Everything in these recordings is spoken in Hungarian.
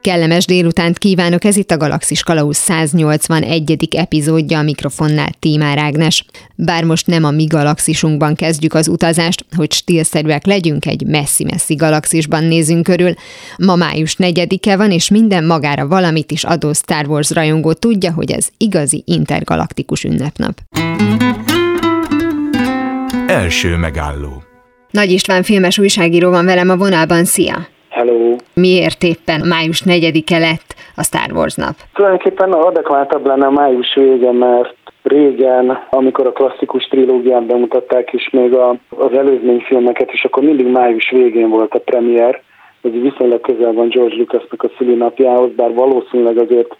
Kellemes délutánt kívánok, ez itt a Galaxis Kalauz 181. epizódja a mikrofonnál Tímár Ágnes. Bár most nem a mi galaxisunkban kezdjük az utazást, hogy stílszerűek legyünk, egy messzi-messzi galaxisban nézünk körül. Ma május 4-e van, és minden magára valamit is adó Star Wars rajongó tudja, hogy ez igazi intergalaktikus ünnepnap. Első megálló. Nagy István filmes újságíró van velem a vonalban, szia! Hello! Miért éppen május 4-e lett a Star Wars nap? Tulajdonképpen adekváltabb lenne a május vége, mert régen, amikor a klasszikus trilógiát bemutatták, és még a, az előzményfilmeket, és akkor mindig május végén volt a premier, ez viszonylag közel van George Lucasnak a szülinapjához, bár valószínűleg azért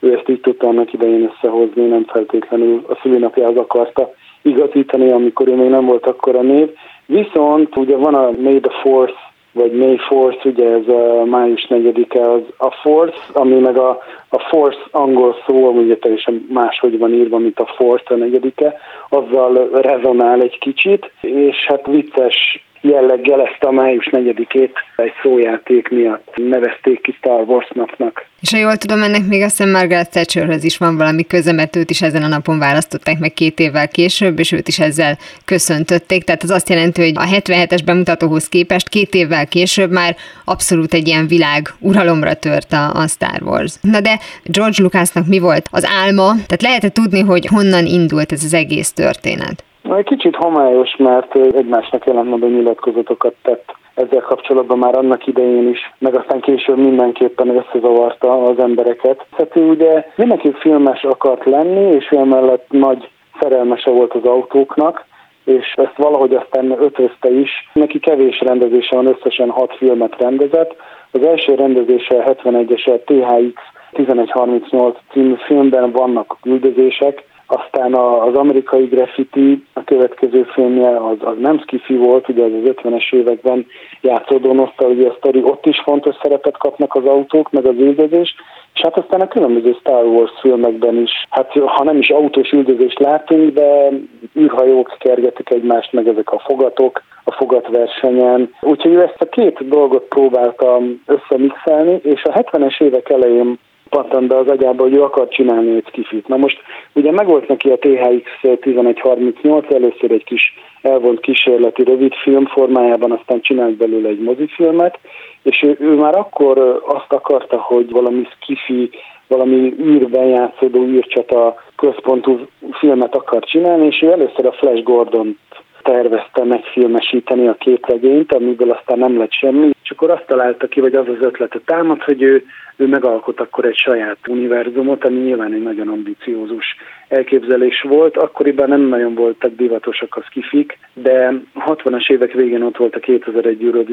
ő ezt így tudta annak idején összehozni, nem feltétlenül a szülinapjához akarta igazítani, amikor ő még nem volt akkor a név. Viszont ugye van a May the Force, vagy May Force, ugye ez a május 4-e az a Force, ami meg a, a Force angol szó, ami ugye teljesen máshogy van írva, mint a Force a negyedike, azzal rezonál egy kicsit, és hát vicces jelleggel ezt a május 4-ét egy szójáték miatt nevezték ki Star Wars napnak. És ha jól tudom, ennek még azt hiszem Margaret Thatcherhez is van valami köze, mert őt is ezen a napon választották meg két évvel később, és őt is ezzel köszöntötték. Tehát az azt jelenti, hogy a 77-es bemutatóhoz képest két évvel később már abszolút egy ilyen világ uralomra tört a, a Star Wars. Na de George Lucasnak mi volt az álma? Tehát lehet tudni, hogy honnan indult ez az egész történet? Egy kicsit homályos, mert egymásnak ellentmondó nyilatkozatokat tett ezzel kapcsolatban már annak idején is, meg aztán később mindenképpen összezavarta az embereket. Tehát ő ugye mindenki filmes akart lenni, és ő mellett nagy szerelmese volt az autóknak, és ezt valahogy aztán ötözte is. Neki kevés rendezése van, összesen hat filmet rendezett. Az első rendezése 71-es a THX 1138 című filmben vannak üldözések, aztán az amerikai graffiti, a következő filmje az, az nem skifi volt, ugye az az 50-es években játszódó nosztalgia sztori, ott is fontos szerepet kapnak az autók, meg az üldözés, és hát aztán a különböző Star Wars filmekben is, hát ha nem is autós üldözést látunk, de űrhajók kergetik egymást, meg ezek a fogatok, a fogatversenyen. Úgyhogy ezt a két dolgot próbáltam összemixelni, és a 70-es évek elején pattant be az agyába, hogy ő akar csinálni egy skifit. Na most ugye megvolt neki a THX 1138, először egy kis elvont kísérleti rövidfilm formájában, aztán csinált belőle egy mozifilmet, és ő, ő már akkor azt akarta, hogy valami skifi, valami űrben játszódó űrcsata központú filmet akar csinálni, és ő először a Flash Gordon tervezte megfilmesíteni a képregényt, amiből aztán nem lett semmi, és akkor azt találta ki, vagy az az ötlete támad, hogy ő ő megalkot akkor egy saját univerzumot, ami nyilván egy nagyon ambiciózus elképzelés volt. Akkoriban nem nagyon voltak divatosak a skifik, de 60-as évek végén ott volt a 2001 űr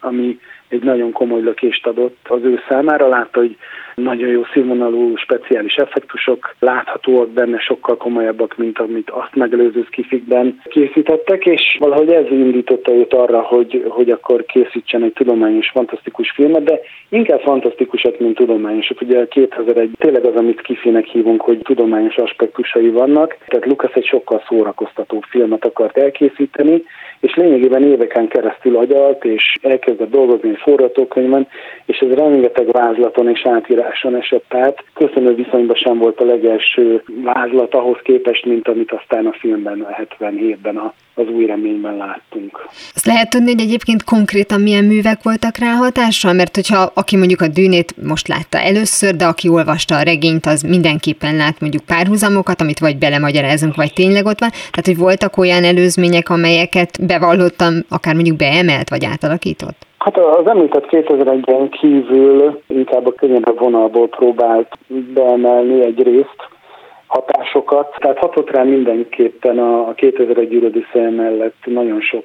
ami egy nagyon komoly lökést adott az ő számára. Látta, hogy nagyon jó színvonalú speciális effektusok láthatóak benne, sokkal komolyabbak, mint amit azt megelőző skifikben készítettek, és valahogy ez indította őt arra, hogy, hogy akkor készítsen egy tudományos, fantasztikus filmet, de inkább fantasztikusat, mint tudományosat. Ugye 2001 tényleg az, amit kifinek hívunk, hogy tudományos aspektusai vannak, tehát Lucas egy sokkal szórakoztató filmet akart elkészíteni, és lényegében éveken keresztül agyalt, és elkezdett dolgozni egy forgatókönyvben, és ez rengeteg vázlaton és átíráson esett át. Köszönő viszonyban sem volt a legelső vázlat ahhoz képest, mint amit aztán a filmben, a 77-ben a az új reményben láttunk. Azt lehet tudni, hogy egyébként konkrétan milyen művek voltak rá hatással? Mert hogyha aki mondjuk a dűnét most látta először, de aki olvasta a regényt, az mindenképpen lát mondjuk párhuzamokat, amit vagy belemagyarázunk, vagy tényleg ott van. Tehát, hogy voltak olyan előzmények, amelyeket bevallottam, akár mondjuk beemelt, vagy átalakított? Hát az említett 2001-ben kívül inkább a könnyebb vonalból próbált beemelni egy részt, hatásokat. Tehát hatott rá mindenképpen a 2001 űrödüsszeje mellett nagyon sok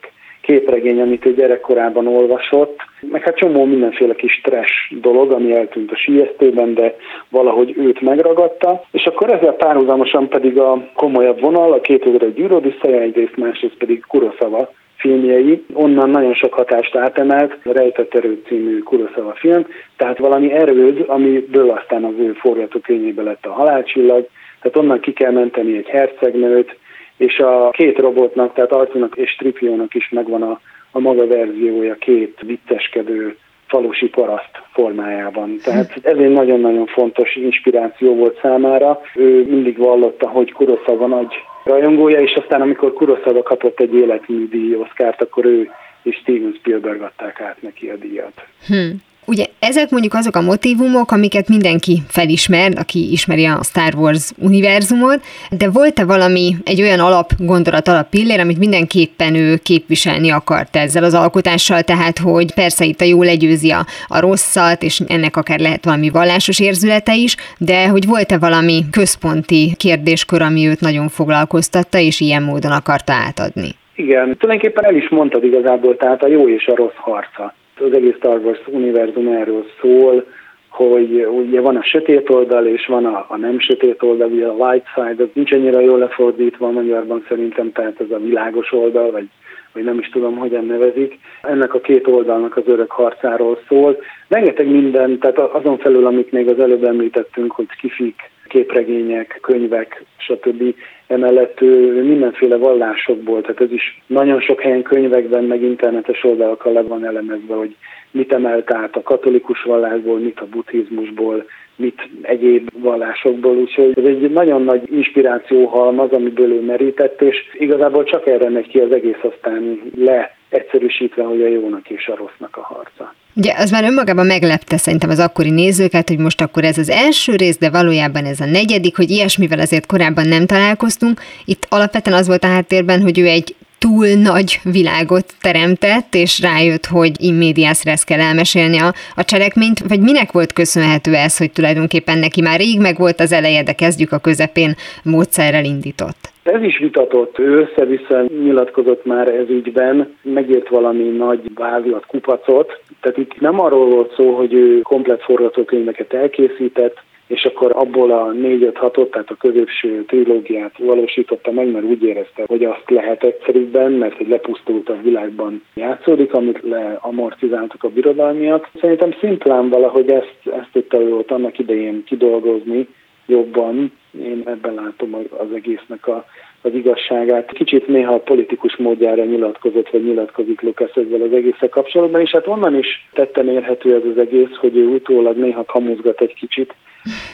képregény, amit ő gyerekkorában olvasott, meg hát csomó mindenféle kis stress dolog, ami eltűnt a siesztőben, de valahogy őt megragadta, és akkor ezzel párhuzamosan pedig a komolyabb vonal, a 2001 űrödüsszeje, egyrészt másrészt pedig Kuroszava filmjei, onnan nagyon sok hatást átemelt, a Rejtett Erő című Kuroszava film, tehát valami erőd, amiből aztán az ő forgatókönyvébe lett a halálcsillag, Tehát onnan ki kell menteni egy hercegnőt, és a két robotnak, tehát Artunak és Tripiónak is megvan a, a maga verziója, két vicceskedő falusi paraszt formájában. Tehát ez egy nagyon-nagyon fontos inspiráció volt számára. Ő mindig vallotta, hogy Kuroszava nagy rajongója, és aztán amikor Kuroszava kapott egy életműdíj oszkárt, akkor ő és Steven Spielberg adták át neki a díjat. Hmm. Ugye ezek mondjuk azok a motivumok, amiket mindenki felismer, aki ismeri a Star Wars univerzumot, de volt-e valami, egy olyan alap gondolat, alap pillér, amit mindenképpen ő képviselni akart ezzel az alkotással, tehát hogy persze itt a jó legyőzi a, a rosszat, és ennek akár lehet valami vallásos érzülete is, de hogy volt-e valami központi kérdéskör, ami őt nagyon foglalkoztatta, és ilyen módon akarta átadni? Igen, tulajdonképpen el is mondtad igazából, tehát a jó és a rossz harca az egész Star Wars univerzum erről szól, hogy ugye van a sötét oldal, és van a, a nem sötét oldal, ugye a light side, az nincs annyira jól lefordítva magyarban szerintem, tehát ez a világos oldal, vagy, vagy nem is tudom, hogyan nevezik. Ennek a két oldalnak az örök harcáról szól. Rengeteg minden, tehát azon felül, amit még az előbb említettünk, hogy kifik, képregények, könyvek, stb. Emellett ő mindenféle vallásokból, tehát ez is nagyon sok helyen könyvekben, meg internetes oldalakkal le van elemezve, hogy mit emelt át a katolikus vallásból, mit a buddhizmusból, mit egyéb vallásokból, úgyhogy ez egy nagyon nagy inspiráció halmaz, amiből ő merített, és igazából csak erre megy ki az egész aztán le egyszerűsítve, hogy a jónak és a rossznak a harca. Ugye az már önmagában meglepte szerintem az akkori nézőket, hogy most akkor ez az első rész, de valójában ez a negyedik, hogy ilyesmivel azért korábban nem találkoztunk. Itt alapvetően az volt a háttérben, hogy ő egy túl nagy világot teremtett, és rájött, hogy immédiász res kell elmesélni a, a cselekményt, vagy minek volt köszönhető ez, hogy tulajdonképpen neki már rég meg volt az eleje, de kezdjük a közepén módszerrel indított? Ez is vitatott, ő össze-vissza nyilatkozott már ez ügyben, megírt valami nagy vázlat, kupacot, tehát itt nem arról volt szó, hogy ő komplet forgatókönyveket elkészített, és akkor abból a 4-5-6-ot, tehát a középső trilógiát valósította meg, mert úgy érezte, hogy azt lehet egyszerűbben, mert egy lepusztult a világban játszódik, amit leamortizáltak a birodalmiak. Szerintem szimplán valahogy ezt, ezt tudta ő ott annak idején kidolgozni jobban. Én ebben látom az egésznek a az igazságát. Kicsit néha a politikus módjára nyilatkozott, vagy nyilatkozik Lukasz ezzel az egészek kapcsolatban, és hát onnan is tetten érhető ez az egész, hogy ő utólag néha kamuzgat egy kicsit,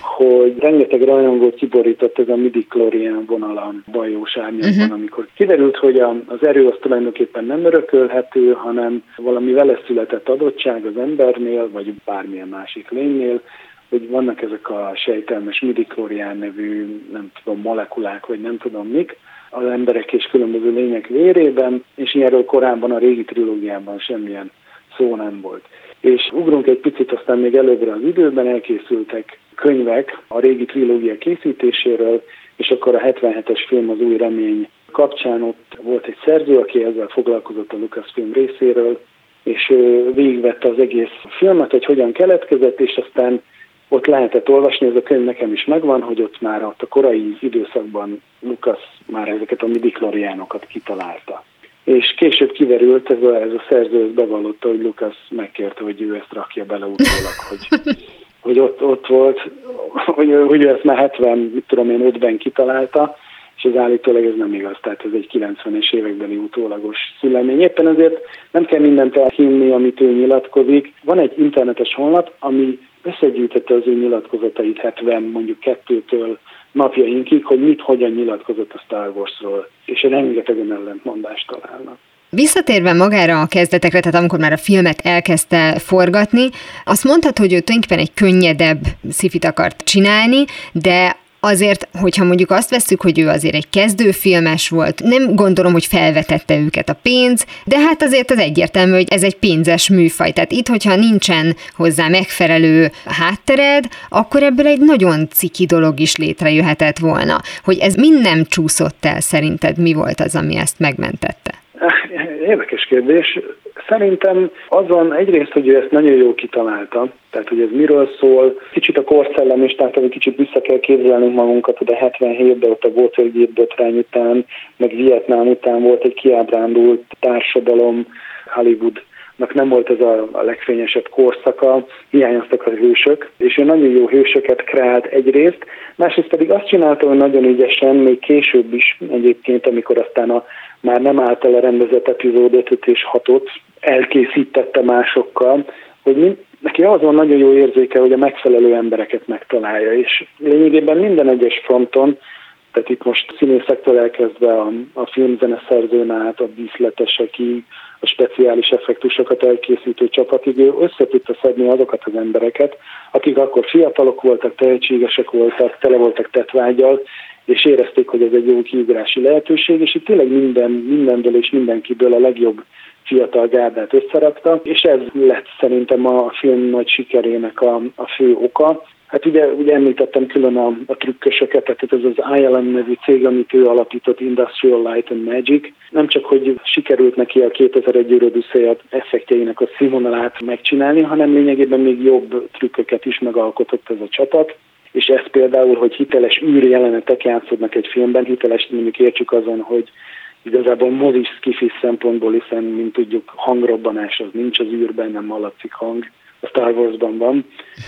hogy rengeteg rajongót kiborított ez a midi vonalan bajós árnyakban, uh-huh. amikor kiderült, hogy a, az erő az tulajdonképpen nem örökölhető, hanem valami vele született adottság az embernél, vagy bármilyen másik lénynél, hogy vannak ezek a sejtelmes midiklorián nevű, nem tudom, molekulák, vagy nem tudom mik, az emberek és különböző lények vérében, és ilyenről korábban a régi trilógiában semmilyen szó nem volt. És ugrunk egy picit aztán még előbbre az időben, elkészültek könyvek a régi trilógia készítéséről, és akkor a 77-es film az új remény kapcsán ott volt egy szerző, aki ezzel foglalkozott a Lucasfilm részéről, és végigvette az egész filmet, hogy hogyan keletkezett, és aztán ott lehetett olvasni, ez a könyv nekem is megvan, hogy ott már ott a korai időszakban Lukasz már ezeket a midikloriánokat kitalálta. És később kiverült, ez a, ez a szerző bevallotta, hogy Lukasz megkérte, hogy ő ezt rakja bele utólag, hogy, hogy ott, ott volt, hogy, hogy ő ezt már 70, mit tudom én, 5-ben kitalálta, és ez állítólag ez nem igaz, tehát ez egy 90-es évekbeli utólagos szülemény. Éppen ezért nem kell mindent elhinni, amit ő nyilatkozik. Van egy internetes honlap, ami összegyűjtette az ő nyilatkozatait 70 mondjuk kettőtől napjainkig, hogy mit hogyan nyilatkozott a Star Warsról, és rengetegen ellentmondást találnak. Visszatérve magára a kezdetekre, tehát amikor már a filmet elkezdte forgatni, azt mondtad, hogy ő tulajdonképpen egy könnyedebb szifit akart csinálni, de azért, hogyha mondjuk azt veszük, hogy ő azért egy kezdőfilmes volt, nem gondolom, hogy felvetette őket a pénz, de hát azért az egyértelmű, hogy ez egy pénzes műfaj. Tehát itt, hogyha nincsen hozzá megfelelő háttered, akkor ebből egy nagyon ciki dolog is létrejöhetett volna. Hogy ez mind nem csúszott el szerinted, mi volt az, ami ezt megmentette? Érdekes kérdés. Szerintem azon egyrészt, hogy ő ezt nagyon jól kitalálta, tehát hogy ez miről szól, kicsit a korszellem is, tehát hogy kicsit vissza kell képzelnünk magunkat, hogy a 77-ben ott a Watergate botrány után, meg Vietnám után volt egy kiábrándult társadalom, Hollywood nem volt ez a, a legfényesebb korszaka, hiányoztak a hősök, és ő nagyon jó hősöket kreált egyrészt, másrészt pedig azt csinálta, hogy nagyon ügyesen, még később is egyébként, amikor aztán a már nem által rendezett epizód 5 és 6-ot elkészítette másokkal, hogy neki az van nagyon jó érzéke, hogy a megfelelő embereket megtalálja, és lényegében minden egyes fronton, tehát itt most színészektől elkezdve a, a filmzeneszerzőn át, a díszletesekig, a speciális effektusokat elkészítő csapatig, ő össze tudta szedni azokat az embereket, akik akkor fiatalok voltak, tehetségesek voltak, tele voltak tetvágyal, és érezték, hogy ez egy jó kiugrási lehetőség, és itt tényleg minden, mindenből és mindenkiből a legjobb fiatal gárdát összerakta, és ez lett szerintem a film nagy sikerének a, a fő oka. Hát ugye, ugye említettem külön a, a trükkösöket, tehát ez az ILM nevű cég, amit ő alapított, Industrial Light and Magic. Nem csak, hogy sikerült neki a 2001 Eurodüsszeje effektjeinek a színvonalát megcsinálni, hanem lényegében még jobb trükköket is megalkotott ez a csapat és ez például, hogy hiteles űrjelenetek játszódnak egy filmben, hiteles mondjuk értsük azon, hogy igazából mozis skifi szempontból, hiszen, mint tudjuk, hangrobbanás az nincs az űrben, nem hallatszik hang, a Star Wars-ban van.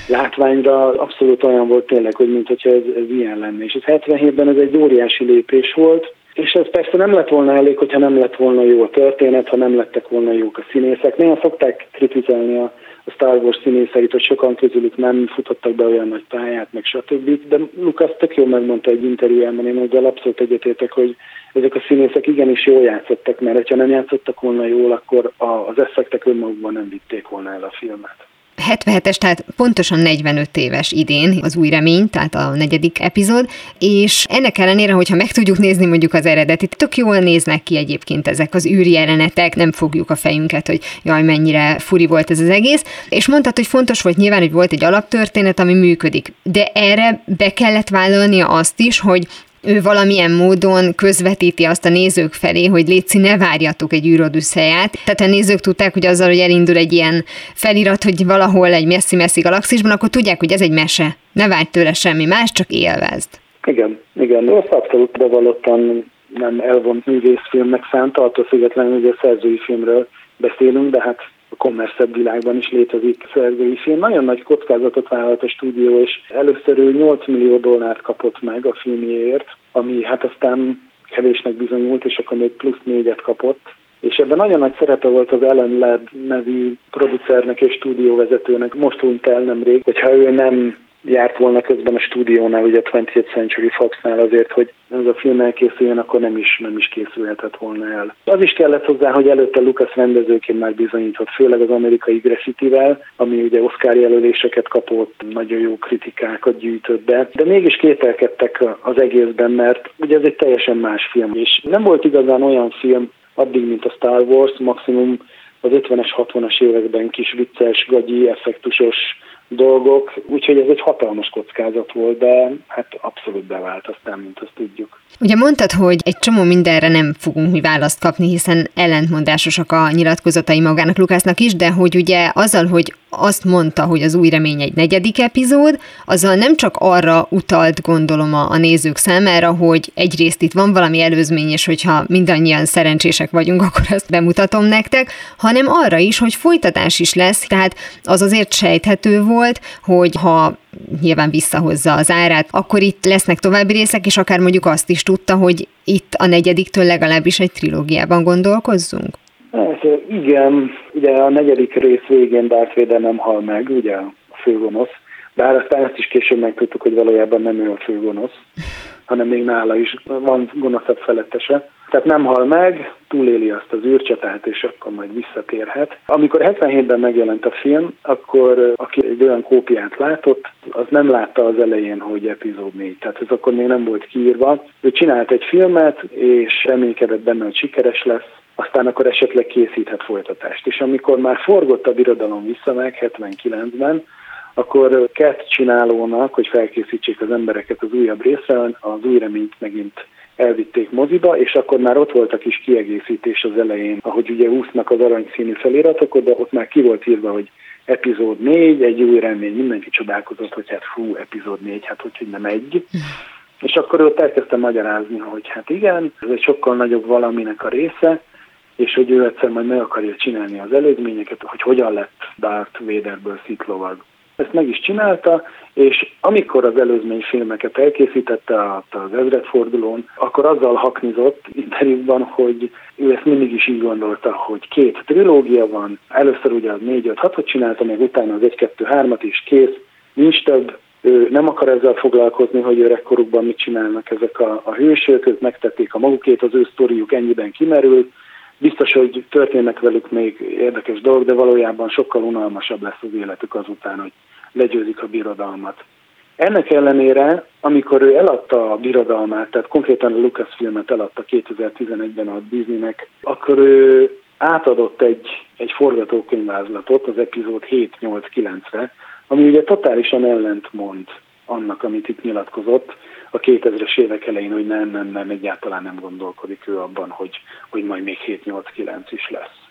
Látványra abszolút olyan volt tényleg, hogy mint hogyha ez, ez ilyen lenne. És ez 77-ben ez egy óriási lépés volt, és ez persze nem lett volna elég, hogyha nem lett volna jó a történet, ha nem lettek volna jók a színészek. Néha szokták kritizálni a a Star Wars színészeit, hogy sokan közülük nem futottak be olyan nagy pályát, meg stb. De Lukasz tök jól megmondta egy interjújában, én ezzel abszolút egyetértek, hogy ezek a színészek igenis jól játszottak, mert ha nem játszottak volna jól, akkor az effektek önmagukban nem vitték volna el a filmet. 77-es, tehát pontosan 45 éves idén az új remény, tehát a negyedik epizód, és ennek ellenére, hogyha meg tudjuk nézni mondjuk az eredetit, tök jól néznek ki egyébként ezek az űri jelenetek, nem fogjuk a fejünket, hogy jaj, mennyire furi volt ez az egész, és mondtad, hogy fontos volt nyilván, hogy volt egy alaptörténet, ami működik, de erre be kellett vállalnia azt is, hogy ő valamilyen módon közvetíti azt a nézők felé, hogy létszi, ne várjatok egy űrodüsszeját. Tehát a nézők tudták, hogy azzal, hogy elindul egy ilyen felirat, hogy valahol egy messzi-messzi galaxisban, akkor tudják, hogy ez egy mese. Ne várj tőle semmi más, csak élvezd. Igen, igen. Azt abszolút bevallottan nem elvont művészfilmnek szánt, attól függetlenül, hogy a szerzői filmről beszélünk, de hát a kommerszebb világban is létezik szerzői film. Nagyon nagy kockázatot vállalt a stúdió, és először ő 8 millió dollárt kapott meg a filmjéért, ami hát aztán kevésnek bizonyult, és akkor még plusz négyet kapott. És ebben nagyon nagy szerepe volt az Ellen Led nevű producernek és stúdióvezetőnek. Most hunyt el nemrég, hogyha ő nem járt volna közben a stúdiónál, ugye a 20th Century Fox-nál azért, hogy ez a film elkészüljön, akkor nem is, nem is készülhetett volna el. Az is kellett hozzá, hogy előtte Lucas rendezőként már bizonyított, főleg az amerikai Graffiti-vel, ami ugye Oscar jelöléseket kapott, nagyon jó kritikákat gyűjtött be, de mégis kételkedtek az egészben, mert ugye ez egy teljesen más film, és nem volt igazán olyan film addig, mint a Star Wars, maximum az 50-es, 60-as években kis vicces, gagyi, effektusos dolgok, úgyhogy ez egy hatalmas kockázat volt, de hát abszolút bevált aztán, mint azt tudjuk. Ugye mondtad, hogy egy csomó mindenre nem fogunk mi választ kapni, hiszen ellentmondásosak a nyilatkozatai magának Lukásznak is, de hogy ugye azzal, hogy azt mondta, hogy az új remény egy negyedik epizód, azzal nem csak arra utalt, gondolom a, a nézők számára, hogy egyrészt itt van valami előzmény, és hogyha mindannyian szerencsések vagyunk, akkor ezt bemutatom nektek, hanem arra is, hogy folytatás is lesz, tehát az azért sejthető volt, hogy ha nyilván visszahozza az árát, akkor itt lesznek további részek, és akár mondjuk azt is tudta, hogy itt a negyediktől legalábbis egy trilógiában gondolkozzunk? Hát, igen, ugye a negyedik rész végén Darth Vader nem hal meg, ugye a főgonosz, bár aztán ezt is később megtudtuk, hogy valójában nem ő a főgonosz, hanem még nála is van gonoszabb felettese. Tehát nem hal meg, túléli azt az űrcsatát, és akkor majd visszatérhet. Amikor 77-ben megjelent a film, akkor aki egy olyan kópiát látott, az nem látta az elején, hogy epizód 4. Tehát ez akkor még nem volt kiírva. Ő csinált egy filmet, és reménykedett benne, hogy sikeres lesz, aztán akkor esetleg készíthet folytatást. És amikor már forgott a birodalom vissza meg 79-ben, akkor kett csinálónak, hogy felkészítsék az embereket az újabb részre, az új reményt megint elvitték moziba, és akkor már ott volt a kis kiegészítés az elején, ahogy ugye úsznak az aranyszínű feliratok, de ott már ki volt írva, hogy epizód 4, egy új remény, mindenki csodálkozott, hogy hát fú, epizód 4, hát hogy, hogy nem egy. És akkor ott elkezdtem magyarázni, hogy hát igen, ez egy sokkal nagyobb valaminek a része, és hogy ő egyszer majd meg akarja csinálni az előzményeket, hogy hogyan lett Darth Vaderből szitlovag. Ezt meg is csinálta, és amikor az előzmény filmeket elkészítette az ezredfordulón, akkor azzal haknizott interjúban, hogy ő ezt mindig is így gondolta, hogy két trilógia van, először ugye az 4-5-6-ot csinálta, meg utána az 1-2-3-at is kész, nincs több, ő nem akar ezzel foglalkozni, hogy öregkorukban mit csinálnak ezek a, a hősök, ők megtették a magukét, az ő sztoriuk ennyiben kimerült, biztos, hogy történnek velük még érdekes dolgok, de valójában sokkal unalmasabb lesz az életük azután, hogy legyőzik a birodalmat. Ennek ellenére, amikor ő eladta a birodalmát, tehát konkrétan a Lucasfilmet eladta 2011-ben a Disneynek, akkor ő átadott egy, egy forgatókönyvázlatot az epizód 7-8-9-re, ami ugye totálisan ellentmond annak, amit itt nyilatkozott a 2000-es évek elején, hogy nem, nem, nem, egyáltalán nem gondolkodik ő abban, hogy, hogy majd még 7-8-9 is lesz.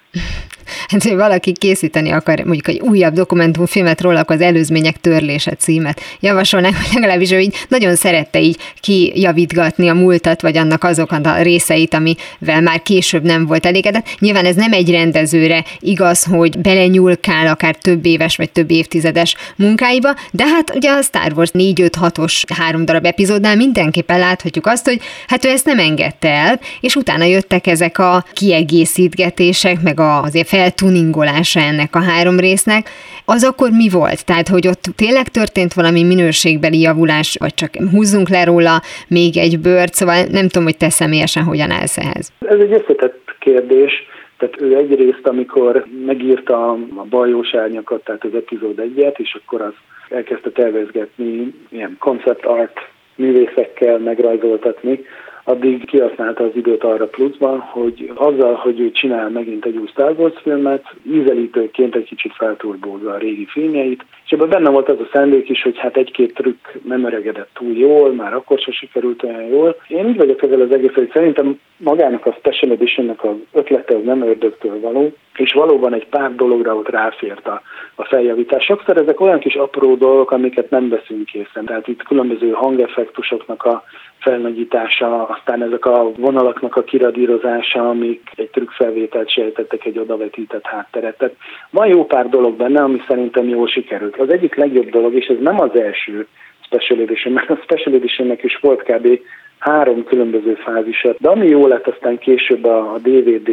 Hát, hogy valaki készíteni akar mondjuk egy újabb dokumentumfilmet róla, akkor az előzmények törlése címet javasolnánk, hogy legalábbis ő így nagyon szerette így kijavítgatni a múltat, vagy annak azokat a részeit, amivel már később nem volt elégedett. Nyilván ez nem egy rendezőre igaz, hogy belenyúlkál akár több éves vagy több évtizedes munkáiba, de hát ugye a Star Wars 4-5-6-os három darab epizódnál mindenképpen láthatjuk azt, hogy hát ő ezt nem engedte el, és utána jöttek ezek a kiegészítgetések, meg azért feltuningolása ennek a három résznek, az akkor mi volt? Tehát, hogy ott tényleg történt valami minőségbeli javulás, vagy csak húzzunk le róla még egy bőrt, szóval nem tudom, hogy te személyesen hogyan állsz ehhez. Ez egy összetett kérdés. Tehát ő egyrészt, amikor megírta a bajós árnyakat, tehát az epizód egyet, és akkor az elkezdte tervezgetni ilyen concept art művészekkel megrajzoltatni, addig kihasználta az időt arra pluszban, hogy azzal, hogy ő csinál megint egy új Star Wars filmet, ízelítőként egy kicsit felturbózza a régi filmjeit, és ebben benne volt az a szándék is, hogy hát egy-két trükk nem öregedett túl jól, már akkor sem sikerült olyan jól. Én úgy vagyok ezzel az egész, hogy szerintem magának a Special Editionnek az ötlete az nem ördögtől való, és valóban egy pár dologra ott ráfért a, a feljavítás. Sokszor ezek olyan kis apró dolgok, amiket nem veszünk készen. Tehát itt különböző hangeffektusoknak a felnagyítása, aztán ezek a vonalaknak a kiradírozása, amik egy trükkfelvételt sejtettek egy odavetített hátteret. Tehát van jó pár dolog benne, ami szerintem jól sikerült. Az egyik legjobb dolog, és ez nem az első Special Edition, mert a Special Editionnek is volt kb. három különböző fázisa, de ami jó lett aztán később a DVD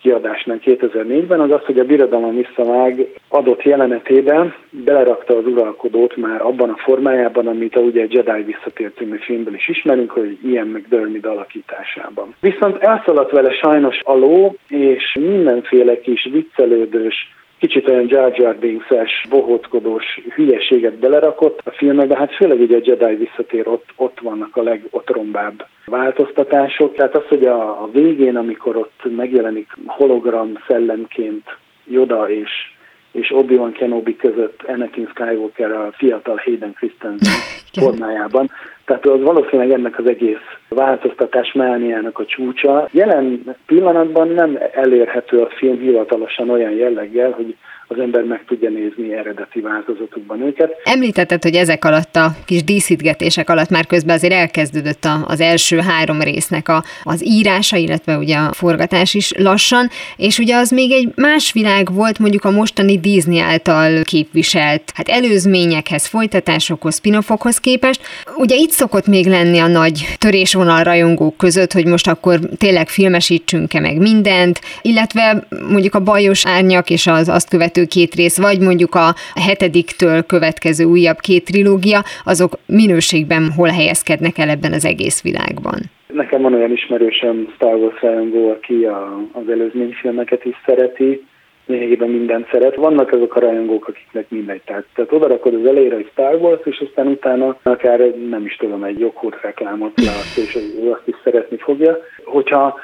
kiadásnál 2004-ben, az az, hogy a birodalom visszavág adott jelenetében belerakta az uralkodót már abban a formájában, amit a ugye Jedi visszatért című filmből is ismerünk, hogy ilyen McDermid alakításában. Viszont elszaladt vele sajnos a ló, és mindenféle kis viccelődős kicsit olyan Jar Jar Binks-es, bohóckodós hülyeséget belerakott a filmbe, de hát főleg ugye a Jedi visszatér, ott, ott vannak a legotrombább változtatások. Tehát az, hogy a, a végén, amikor ott megjelenik hologram szellemként Yoda és és Obi-Wan Kenobi között Anakin Skywalker a fiatal Hayden Christensen formájában. Tehát az valószínűleg ennek az egész változtatás mániának a csúcsa. Jelen pillanatban nem elérhető a film hivatalosan olyan jelleggel, hogy az ember meg tudja nézni eredeti változatukban őket. Említetted, hogy ezek alatt a kis díszítgetések alatt már közben azért elkezdődött az első három résznek a, az írása, illetve ugye a forgatás is lassan, és ugye az még egy más világ volt mondjuk a mostani Disney által képviselt, hát előzményekhez, folytatásokhoz, spin-offokhoz képest. Ugye itt szokott még lenni a nagy törésvonal rajongók között, hogy most akkor tényleg filmesítsünk-e meg mindent, illetve mondjuk a bajos árnyak és az azt követő két rész, vagy mondjuk a hetediktől következő újabb két trilógia, azok minőségben hol helyezkednek el ebben az egész világban? Nekem van olyan ismerősöm Star Wars rajongó, aki a, az előzményfilmeket is szereti, lényegében mindent szeret. Vannak azok a rajongók, akiknek mindegy. Tehát, tehát oda rakod az elejére egy Star Wars, és aztán utána akár nem is tudom, egy joghurt reklámot leadsz, és ő azt is szeretni fogja. Hogyha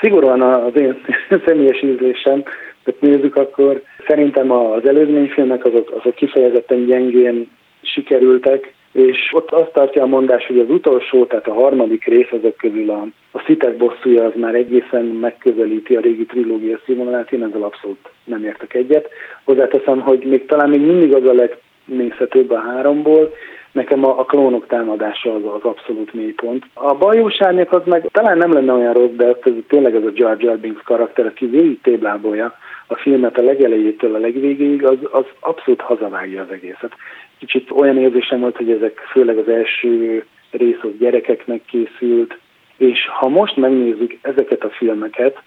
szigorúan az én személyes ízlésem, tehát nézzük, akkor szerintem az előzményfilmek azok, azok kifejezetten gyengén sikerültek, és ott azt tartja a mondás, hogy az utolsó, tehát a harmadik rész ezek közül a, a szitek bosszúja az már egészen megközelíti a régi trilógia színvonalát, én ezzel abszolút nem értek egyet. Hozzáteszem, hogy még talán még mindig az a legnézhetőbb a háromból, nekem a, a klónok támadása az, az abszolút mélypont. A bajós az meg talán nem lenne olyan rossz, de ez tényleg ez a Jar Jar Binks karakter, aki végig téblábolja a filmet a legelejétől a legvégéig, az, az abszolút hazavágja az egészet. Kicsit olyan érzésem volt, hogy ezek főleg az első rész az gyerekeknek készült, és ha most megnézzük ezeket a filmeket,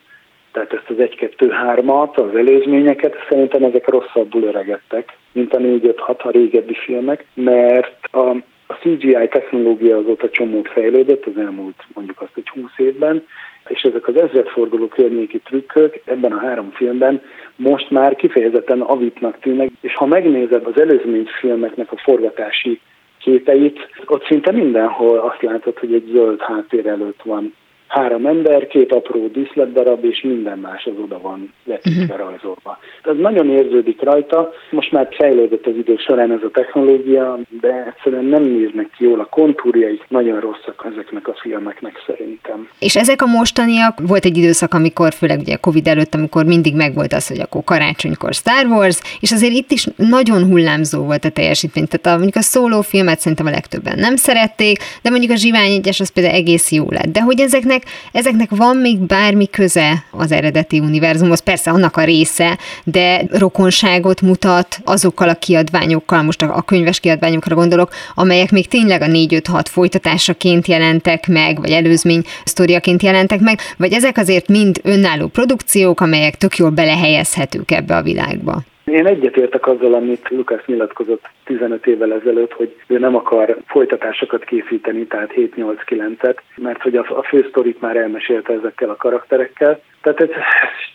tehát ezt az 1-2-3-at, az előzményeket, szerintem ezek rosszabbul öregedtek, mint a 4-5-6 a régebbi filmek, mert a, a CGI technológia azóta csomót fejlődött az elmúlt mondjuk azt egy 20 évben, és ezek az ezredforduló környéki trükkök ebben a három filmben most már kifejezetten avitnak tűnnek, és ha megnézed az előzmény filmeknek a forgatási képeit, ott szinte mindenhol azt látod, hogy egy zöld háttér előtt van három ember, két apró díszletdarab, és minden más az oda van letétve uh-huh. rajzolva. Ez nagyon érződik rajta, most már fejlődött az idő során ez a technológia, de egyszerűen nem néznek ki jól, a kontúrjaik nagyon rosszak ezeknek a filmeknek szerintem. És ezek a mostaniak, volt egy időszak, amikor főleg ugye Covid előtt, amikor mindig megvolt az, hogy akkor karácsonykor Star Wars, és azért itt is nagyon hullámzó volt a teljesítmény. Tehát a, mondjuk a szóló filmet szerintem a legtöbben nem szerették, de mondjuk a Zsivány egyes az például egész jó lett. De hogy ezeknek ezeknek, ezeknek van még bármi köze az eredeti univerzumhoz, persze annak a része, de rokonságot mutat azokkal a kiadványokkal, most a könyves kiadványokra gondolok, amelyek még tényleg a 4-5-6 folytatásaként jelentek meg, vagy előzmény sztoriaként jelentek meg, vagy ezek azért mind önálló produkciók, amelyek tök jól belehelyezhetők ebbe a világba. Én egyetértek azzal, amit Lukasz nyilatkozott 15 évvel ezelőtt, hogy ő nem akar folytatásokat készíteni, tehát 7-8-9-et, mert hogy a, fő már elmesélte ezekkel a karakterekkel. Tehát ez,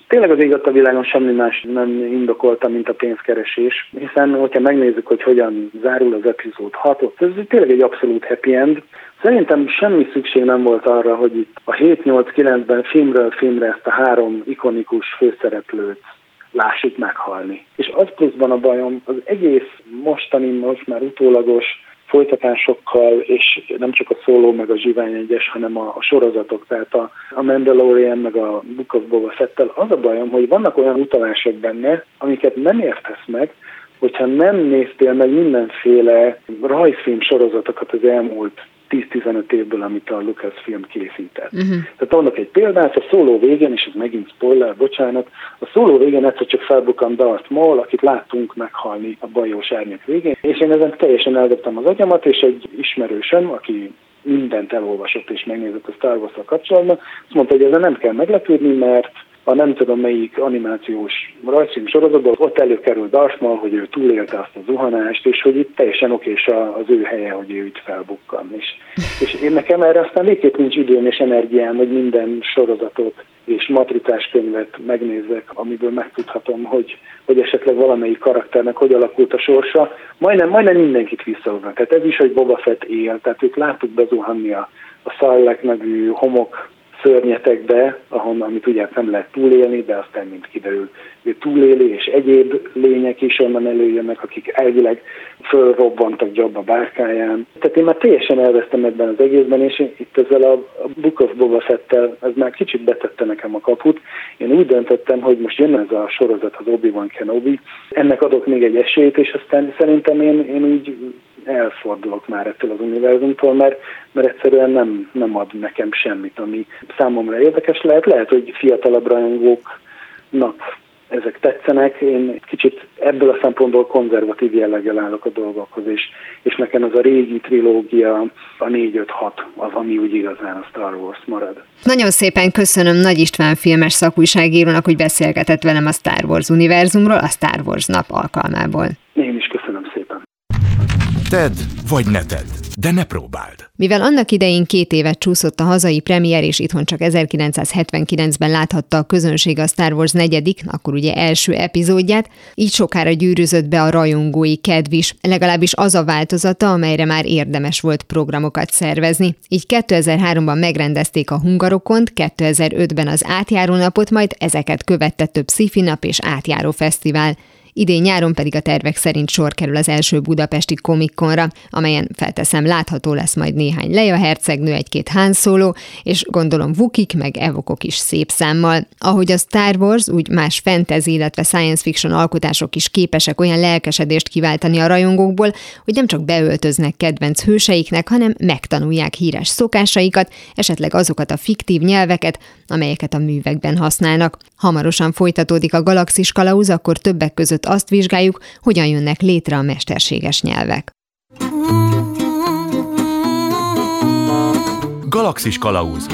tényleg az ég a világon semmi más nem indokolta, mint a pénzkeresés, hiszen hogyha megnézzük, hogy hogyan zárul az epizód 6, ott ez tényleg egy abszolút happy end. Szerintem semmi szükség nem volt arra, hogy itt a 7-8-9-ben filmről filmre ezt a három ikonikus főszereplőt lássuk meghalni. És az pluszban a bajom, az egész mostani, most már utólagos folytatásokkal, és nem csak a szóló, meg a zsivány egyes, hanem a, a sorozatok, tehát a, a Mandalorian, meg a Book of Boba Fettel, az a bajom, hogy vannak olyan utalások benne, amiket nem értesz meg, hogyha nem néztél meg mindenféle rajzfilm sorozatokat az elmúlt 10-15 évből, amit a Lucasfilm készített. Uh-huh. Tehát mondok egy példát, a szóló végén, és ez megint spoiler, bocsánat, a szóló végén egyszer csak felbukkan Darth Maul, akit láttunk meghalni a bajós árnyak végén, és én ezen teljesen eldobtam az agyamat, és egy ismerősöm, aki mindent elolvasott és megnézett a Star Wars-ra kapcsolatban, azt mondta, hogy ezzel nem kell meglepődni, mert a nem tudom melyik animációs rajzfilm sorozatban, ott előkerül Darthmal, hogy ő túlélte azt a zuhanást, és hogy itt teljesen okés az ő helye, hogy ő itt felbukkan. És, és én nekem erre aztán végképp nincs időm és energiám, hogy minden sorozatot és matricás könyvet megnézzek, amiből megtudhatom, hogy, hogy esetleg valamelyik karakternek hogy alakult a sorsa. Majdnem, majdnem mindenkit visszahoznak. Tehát ez is, hogy Boba Fett él, tehát őt láttuk bezuhanni a, a Szallek nevű homok szörnyetekbe, ahonnan, amit ugye nem lehet túlélni, de aztán mint kiderül, hogy túléli, és egyéb lények is onnan előjönnek, akik elvileg fölrobbantak Jabba bárkáján. Tehát én már teljesen elvesztem ebben az egészben, és itt ezzel a Book of Boba Fettel, ez már kicsit betette nekem a kaput. Én úgy döntöttem, hogy most jön ez a sorozat, az Obi-Wan Kenobi, ennek adok még egy esélyt, és aztán szerintem én, én úgy elfordulok már ettől az univerzumtól, mert, mert egyszerűen nem, nem ad nekem semmit, ami számomra érdekes lehet. Lehet, hogy fiatalabb rajongóknak ezek tetszenek. Én kicsit ebből a szempontból konzervatív jelleggel állok a dolgokhoz, és, és nekem az a régi trilógia, a 4-5-6 az, ami úgy igazán a Star Wars marad. Nagyon szépen köszönöm Nagy István filmes szakújságírónak, hogy beszélgetett velem a Star Wars univerzumról a Star Wars nap alkalmából. Én is. Tedd vagy ne tedd, de ne próbáld. Mivel annak idején két évet csúszott a hazai premier, és itthon csak 1979-ben láthatta a közönség a Star Wars negyedik, akkor ugye első epizódját, így sokára gyűrűzött be a rajongói kedv is, legalábbis az a változata, amelyre már érdemes volt programokat szervezni. Így 2003-ban megrendezték a Hungarokont, 2005-ben az átjáró napot, majd ezeket követte több szifi nap és átjáró fesztivál. Idén nyáron pedig a tervek szerint sor kerül az első budapesti komikkonra, amelyen felteszem látható lesz majd néhány Leia hercegnő, egy-két Han Solo, és gondolom Vukik meg Evokok is szép számmal. Ahogy a Star Wars, úgy más fantasy, illetve science fiction alkotások is képesek olyan lelkesedést kiváltani a rajongókból, hogy nem csak beöltöznek kedvenc hőseiknek, hanem megtanulják híres szokásaikat, esetleg azokat a fiktív nyelveket, amelyeket a művekben használnak. Hamarosan folytatódik a galaxis kalauz, akkor többek között azt vizsgáljuk, hogyan jönnek létre a mesterséges nyelvek. Galaxis kalauz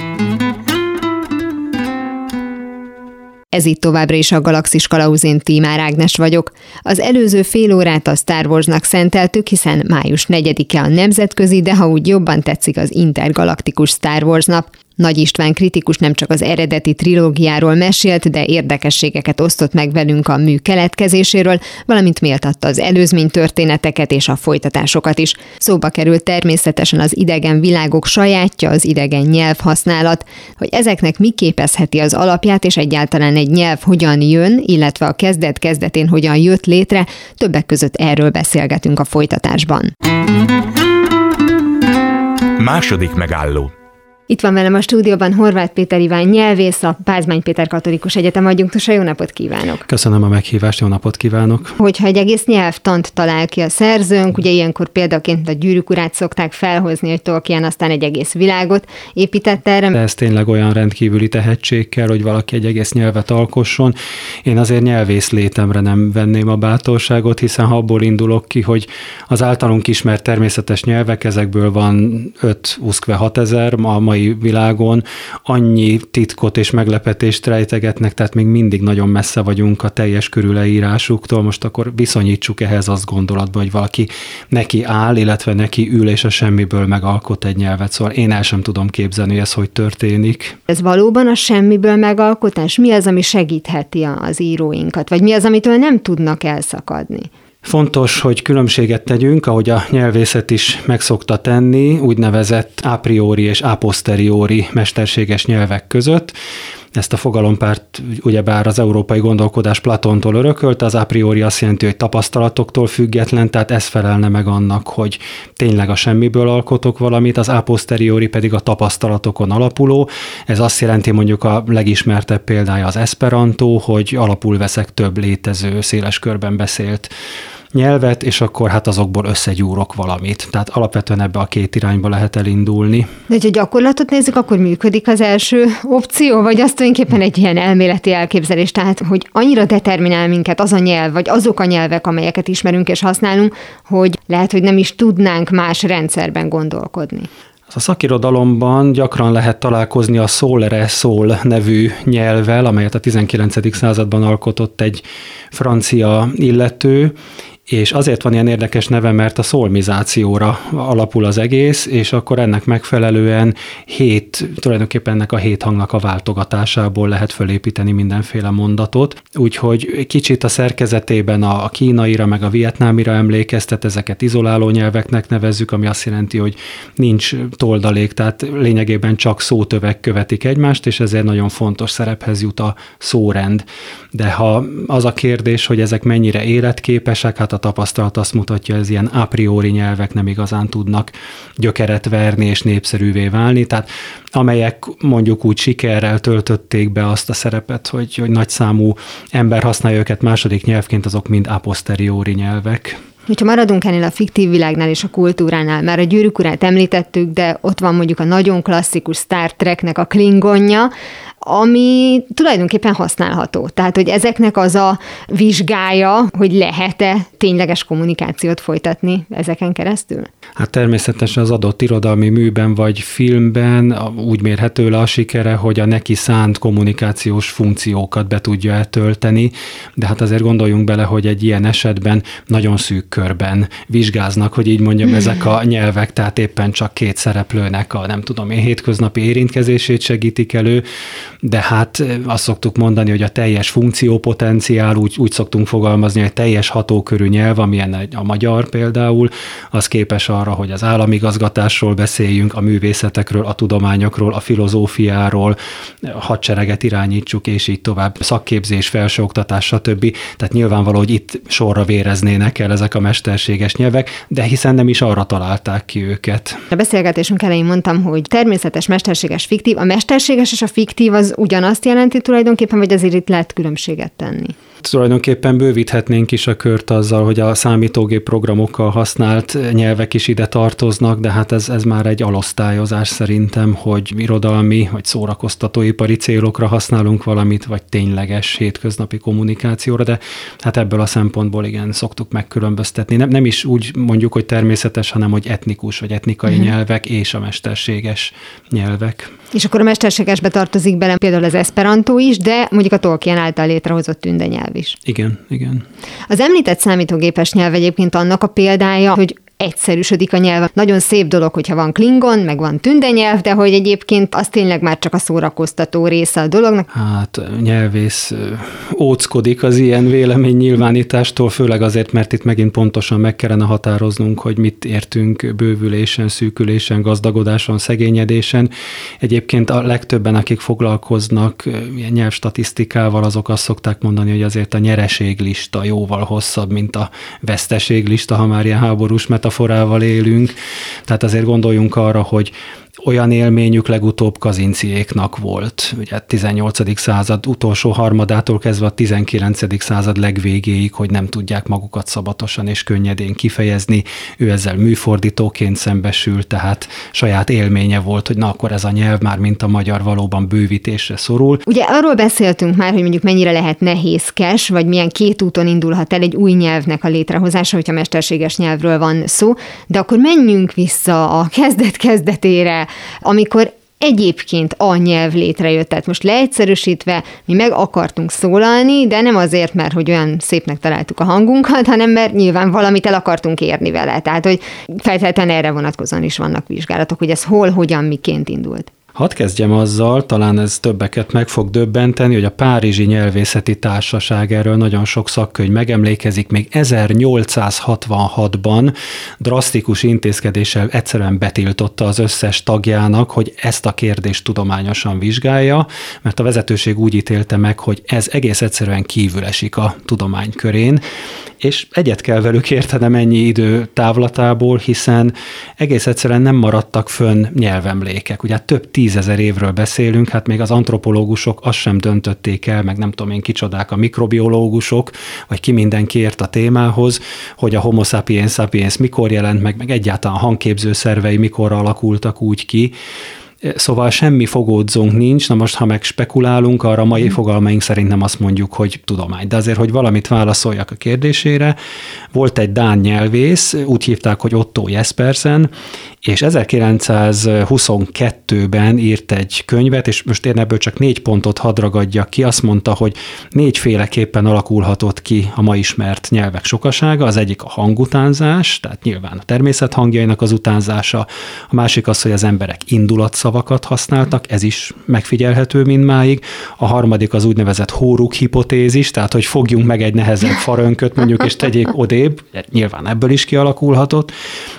Ez itt továbbra is a Galaxis Kalauzén Tímár Ágnes vagyok. Az előző fél órát a Star Warsnak szenteltük, hiszen május 4-e a nemzetközi, de ha úgy jobban tetszik az intergalaktikus Star Wars nap. Nagy István kritikus nem csak az eredeti trilógiáról mesélt, de érdekességeket osztott meg velünk a mű keletkezéséről, valamint méltatta az előzmény történeteket és a folytatásokat is. Szóba került természetesen az idegen világok sajátja, az idegen nyelvhasználat, hogy ezeknek mi képezheti az alapját, és egyáltalán egy nyelv hogyan jön, illetve a kezdet-kezdetén hogyan jött létre, többek között erről beszélgetünk a folytatásban. Második megálló itt van velem a stúdióban Horváth Péter Iván nyelvész, a Pázmány Péter Katolikus Egyetem adjunktusa. Jó napot kívánok! Köszönöm a meghívást, jó napot kívánok! Hogyha egy egész nyelvtant talál ki a szerzőnk, ugye ilyenkor példaként a gyűrűk urát szokták felhozni, hogy Tolkien aztán egy egész világot épített erre. De ez tényleg olyan rendkívüli tehetség kell, hogy valaki egy egész nyelvet alkosson. Én azért nyelvész létemre nem venném a bátorságot, hiszen ha abból indulok ki, hogy az általunk ismert természetes nyelvek, ezekből van 5 6 ezer, a mai mai világon annyi titkot és meglepetést rejtegetnek, tehát még mindig nagyon messze vagyunk a teljes körüleírásuktól. Most akkor viszonyítsuk ehhez azt gondolatba, hogy valaki neki áll, illetve neki ül, és a semmiből megalkot egy nyelvet. Szóval én el sem tudom képzelni, hogy ez hogy történik. Ez valóban a semmiből megalkotás? Mi az, ami segítheti az íróinkat? Vagy mi az, amitől nem tudnak elszakadni? Fontos, hogy különbséget tegyünk, ahogy a nyelvészet is megszokta tenni, úgynevezett a priori és a posteriori mesterséges nyelvek között. Ezt a fogalompárt ugyebár az európai gondolkodás Platontól örökölt, az a priori azt jelenti, hogy tapasztalatoktól független, tehát ez felelne meg annak, hogy tényleg a semmiből alkotok valamit, az a posteriori pedig a tapasztalatokon alapuló. Ez azt jelenti mondjuk a legismertebb példája az Esperanto, hogy alapul veszek több létező, széles körben beszélt nyelvet, és akkor hát azokból összegyúrok valamit. Tehát alapvetően ebbe a két irányba lehet elindulni. De ha gyakorlatot nézzük, akkor működik az első opció, vagy az tulajdonképpen egy ilyen elméleti elképzelés, tehát hogy annyira determinál minket az a nyelv, vagy azok a nyelvek, amelyeket ismerünk és használunk, hogy lehet, hogy nem is tudnánk más rendszerben gondolkodni. A szakirodalomban gyakran lehet találkozni a Solere Szól nevű nyelvvel, amelyet a 19. században alkotott egy francia illető, és azért van ilyen érdekes neve, mert a szolmizációra alapul az egész, és akkor ennek megfelelően hét, tulajdonképpen ennek a hét hangnak a váltogatásából lehet fölépíteni mindenféle mondatot, úgyhogy kicsit a szerkezetében a kínaira meg a vietnámira emlékeztet, ezeket izoláló nyelveknek nevezzük, ami azt jelenti, hogy nincs toldalék, tehát lényegében csak szótövek követik egymást, és ezért nagyon fontos szerephez jut a szórend. De ha az a kérdés, hogy ezek mennyire életképesek, hát a tapasztalat azt mutatja, ez ilyen a priori nyelvek nem igazán tudnak gyökeret verni és népszerűvé válni, tehát amelyek mondjuk úgy sikerrel töltötték be azt a szerepet, hogy, hogy nagyszámú ember használja őket második nyelvként, azok mind a posteriori nyelvek. Hogyha maradunk ennél a fiktív világnál és a kultúránál, már a gyűrűk urát említettük, de ott van mondjuk a nagyon klasszikus Star Treknek a klingonja, ami tulajdonképpen használható. Tehát, hogy ezeknek az a vizsgája, hogy lehet-e tényleges kommunikációt folytatni ezeken keresztül? Hát természetesen az adott irodalmi műben vagy filmben úgy mérhető le a sikere, hogy a neki szánt kommunikációs funkciókat be tudja eltölteni, de hát azért gondoljunk bele, hogy egy ilyen esetben nagyon szűk körben vizsgáznak, hogy így mondjam, ezek a nyelvek, tehát éppen csak két szereplőnek a nem tudom én hétköznapi érintkezését segítik elő, de hát azt szoktuk mondani, hogy a teljes funkciópotenciál, úgy, úgy szoktunk fogalmazni, hogy teljes hatókörű nyelv, amilyen a magyar például, az képes arra, hogy az államigazgatásról beszéljünk, a művészetekről, a tudományokról, a filozófiáról, a hadsereget irányítsuk, és így tovább, szakképzés, felsőoktatás, stb. Tehát nyilvánvaló, hogy itt sorra véreznének el ezek a mesterséges nyelvek, de hiszen nem is arra találták ki őket. A beszélgetésünk elején mondtam, hogy természetes, mesterséges, fiktív. A mesterséges és a fiktív az ugyanazt jelenti tulajdonképpen, vagy azért itt lehet különbséget tenni? Tulajdonképpen bővíthetnénk is a kört azzal, hogy a számítógép programokkal használt nyelvek is ide tartoznak, de hát ez, ez már egy alosztályozás szerintem, hogy irodalmi vagy szórakoztatóipari célokra használunk valamit, vagy tényleges hétköznapi kommunikációra, de hát ebből a szempontból igen, szoktuk megkülönböztetni. Nem, nem is úgy mondjuk, hogy természetes, hanem hogy etnikus vagy etnikai uh-huh. nyelvek és a mesterséges nyelvek. És akkor a mesterségesbe tartozik bele például az esperanto is, de mondjuk a Tolkien által létrehozott tündenyelv is. Igen, igen. Az említett számítógépes nyelv egyébként annak a példája, hogy egyszerűsödik a nyelv. Nagyon szép dolog, hogyha van klingon, meg van tündenyelv, de hogy egyébként az tényleg már csak a szórakoztató része a dolognak. Hát nyelvész óckodik az ilyen véleménynyilvánítástól, főleg azért, mert itt megint pontosan meg kellene határoznunk, hogy mit értünk bővülésen, szűkülésen, gazdagodáson, szegényedésen. Egyébként a legtöbben, akik foglalkoznak ilyen nyelvstatisztikával, azok azt szokták mondani, hogy azért a nyereséglista jóval hosszabb, mint a veszteséglista, ha már ilyen háborús metaforával élünk, tehát azért gondoljunk arra, hogy olyan élményük legutóbb kazinciéknak volt. Ugye 18. század utolsó harmadától kezdve a 19. század legvégéig, hogy nem tudják magukat szabatosan és könnyedén kifejezni. Ő ezzel műfordítóként szembesül, tehát saját élménye volt, hogy na akkor ez a nyelv már, mint a magyar valóban bővítésre szorul. Ugye arról beszéltünk már, hogy mondjuk mennyire lehet nehézkes, vagy milyen két úton indulhat el egy új nyelvnek a létrehozása, hogyha mesterséges nyelvről van szó, de akkor menjünk vissza a kezdet kezdetére, amikor egyébként a nyelv létrejött. Tehát most leegyszerűsítve mi meg akartunk szólalni, de nem azért, mert hogy olyan szépnek találtuk a hangunkat, hanem mert nyilván valamit el akartunk érni vele. Tehát, hogy feltétlenül erre vonatkozóan is vannak vizsgálatok, hogy ez hol, hogyan, miként indult. Hadd kezdjem azzal, talán ez többeket meg fog döbbenteni, hogy a Párizsi Nyelvészeti Társaság erről nagyon sok szakkönyv megemlékezik, még 1866-ban drasztikus intézkedéssel egyszerűen betiltotta az összes tagjának, hogy ezt a kérdést tudományosan vizsgálja, mert a vezetőség úgy ítélte meg, hogy ez egész egyszerűen kívül esik a tudomány körén, és egyet kell velük értenem ennyi idő távlatából, hiszen egész egyszerűen nem maradtak fönn nyelvemlékek. Ugye több tízezer évről beszélünk, hát még az antropológusok azt sem döntötték el, meg nem tudom én kicsodák a mikrobiológusok, vagy ki mindenki ért a témához, hogy a homo sapiens sapiens mikor jelent meg, meg egyáltalán a hangképző szervei mikor alakultak úgy ki, Szóval semmi fogódzónk nincs, na most ha meg spekulálunk, arra mai mm. fogalmaink szerint nem azt mondjuk, hogy tudomány. De azért, hogy valamit válaszoljak a kérdésére, volt egy Dán nyelvész, úgy hívták, hogy Otto Jespersen, és 1922-ben írt egy könyvet, és most én ebből csak négy pontot hadd ragadjak ki, azt mondta, hogy négyféleképpen alakulhatott ki a ma ismert nyelvek sokasága, az egyik a hangutánzás, tehát nyilván a természet hangjainak az utánzása, a másik az, hogy az emberek indulatszavakat használtak, ez is megfigyelhető mindmáig, a harmadik az úgynevezett hóruk hipotézis, tehát hogy fogjunk meg egy nehezebb farönköt mondjuk, és tegyék odébb, nyilván ebből is kialakulhatott,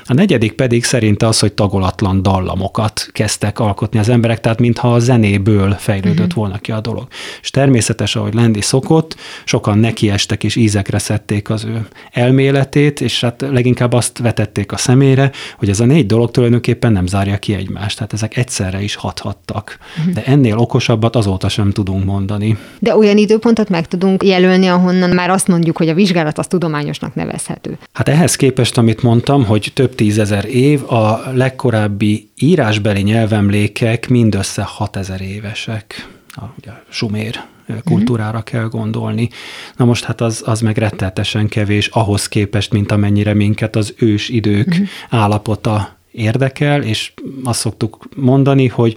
a negyedik pedig szerinte az, hogy tagolatlan dallamokat kezdtek alkotni az emberek, tehát mintha a zenéből fejlődött uh-huh. volna ki a dolog. És természetes, ahogy Lendi szokott, sokan nekiestek és ízekre szedték az ő elméletét, és hát leginkább azt vetették a szemére, hogy ez a négy dolog tulajdonképpen nem zárja ki egymást, tehát ezek egyszerre is hathattak. Uh-huh. De ennél okosabbat azóta sem tudunk mondani. De olyan időpontot meg tudunk jelölni, ahonnan már azt mondjuk, hogy a vizsgálat az tudományosnak nevezhető. Hát ehhez képest, amit mondtam, hogy több tízezer év, a legkorábbi írásbeli nyelvemlékek mindössze 6000 évesek. A, ugye, sumér kultúrára kell gondolni. Na most hát az, az meg rettetesen kevés ahhoz képest, mint amennyire minket az ős idők uh-huh. állapota érdekel, és azt szoktuk mondani, hogy,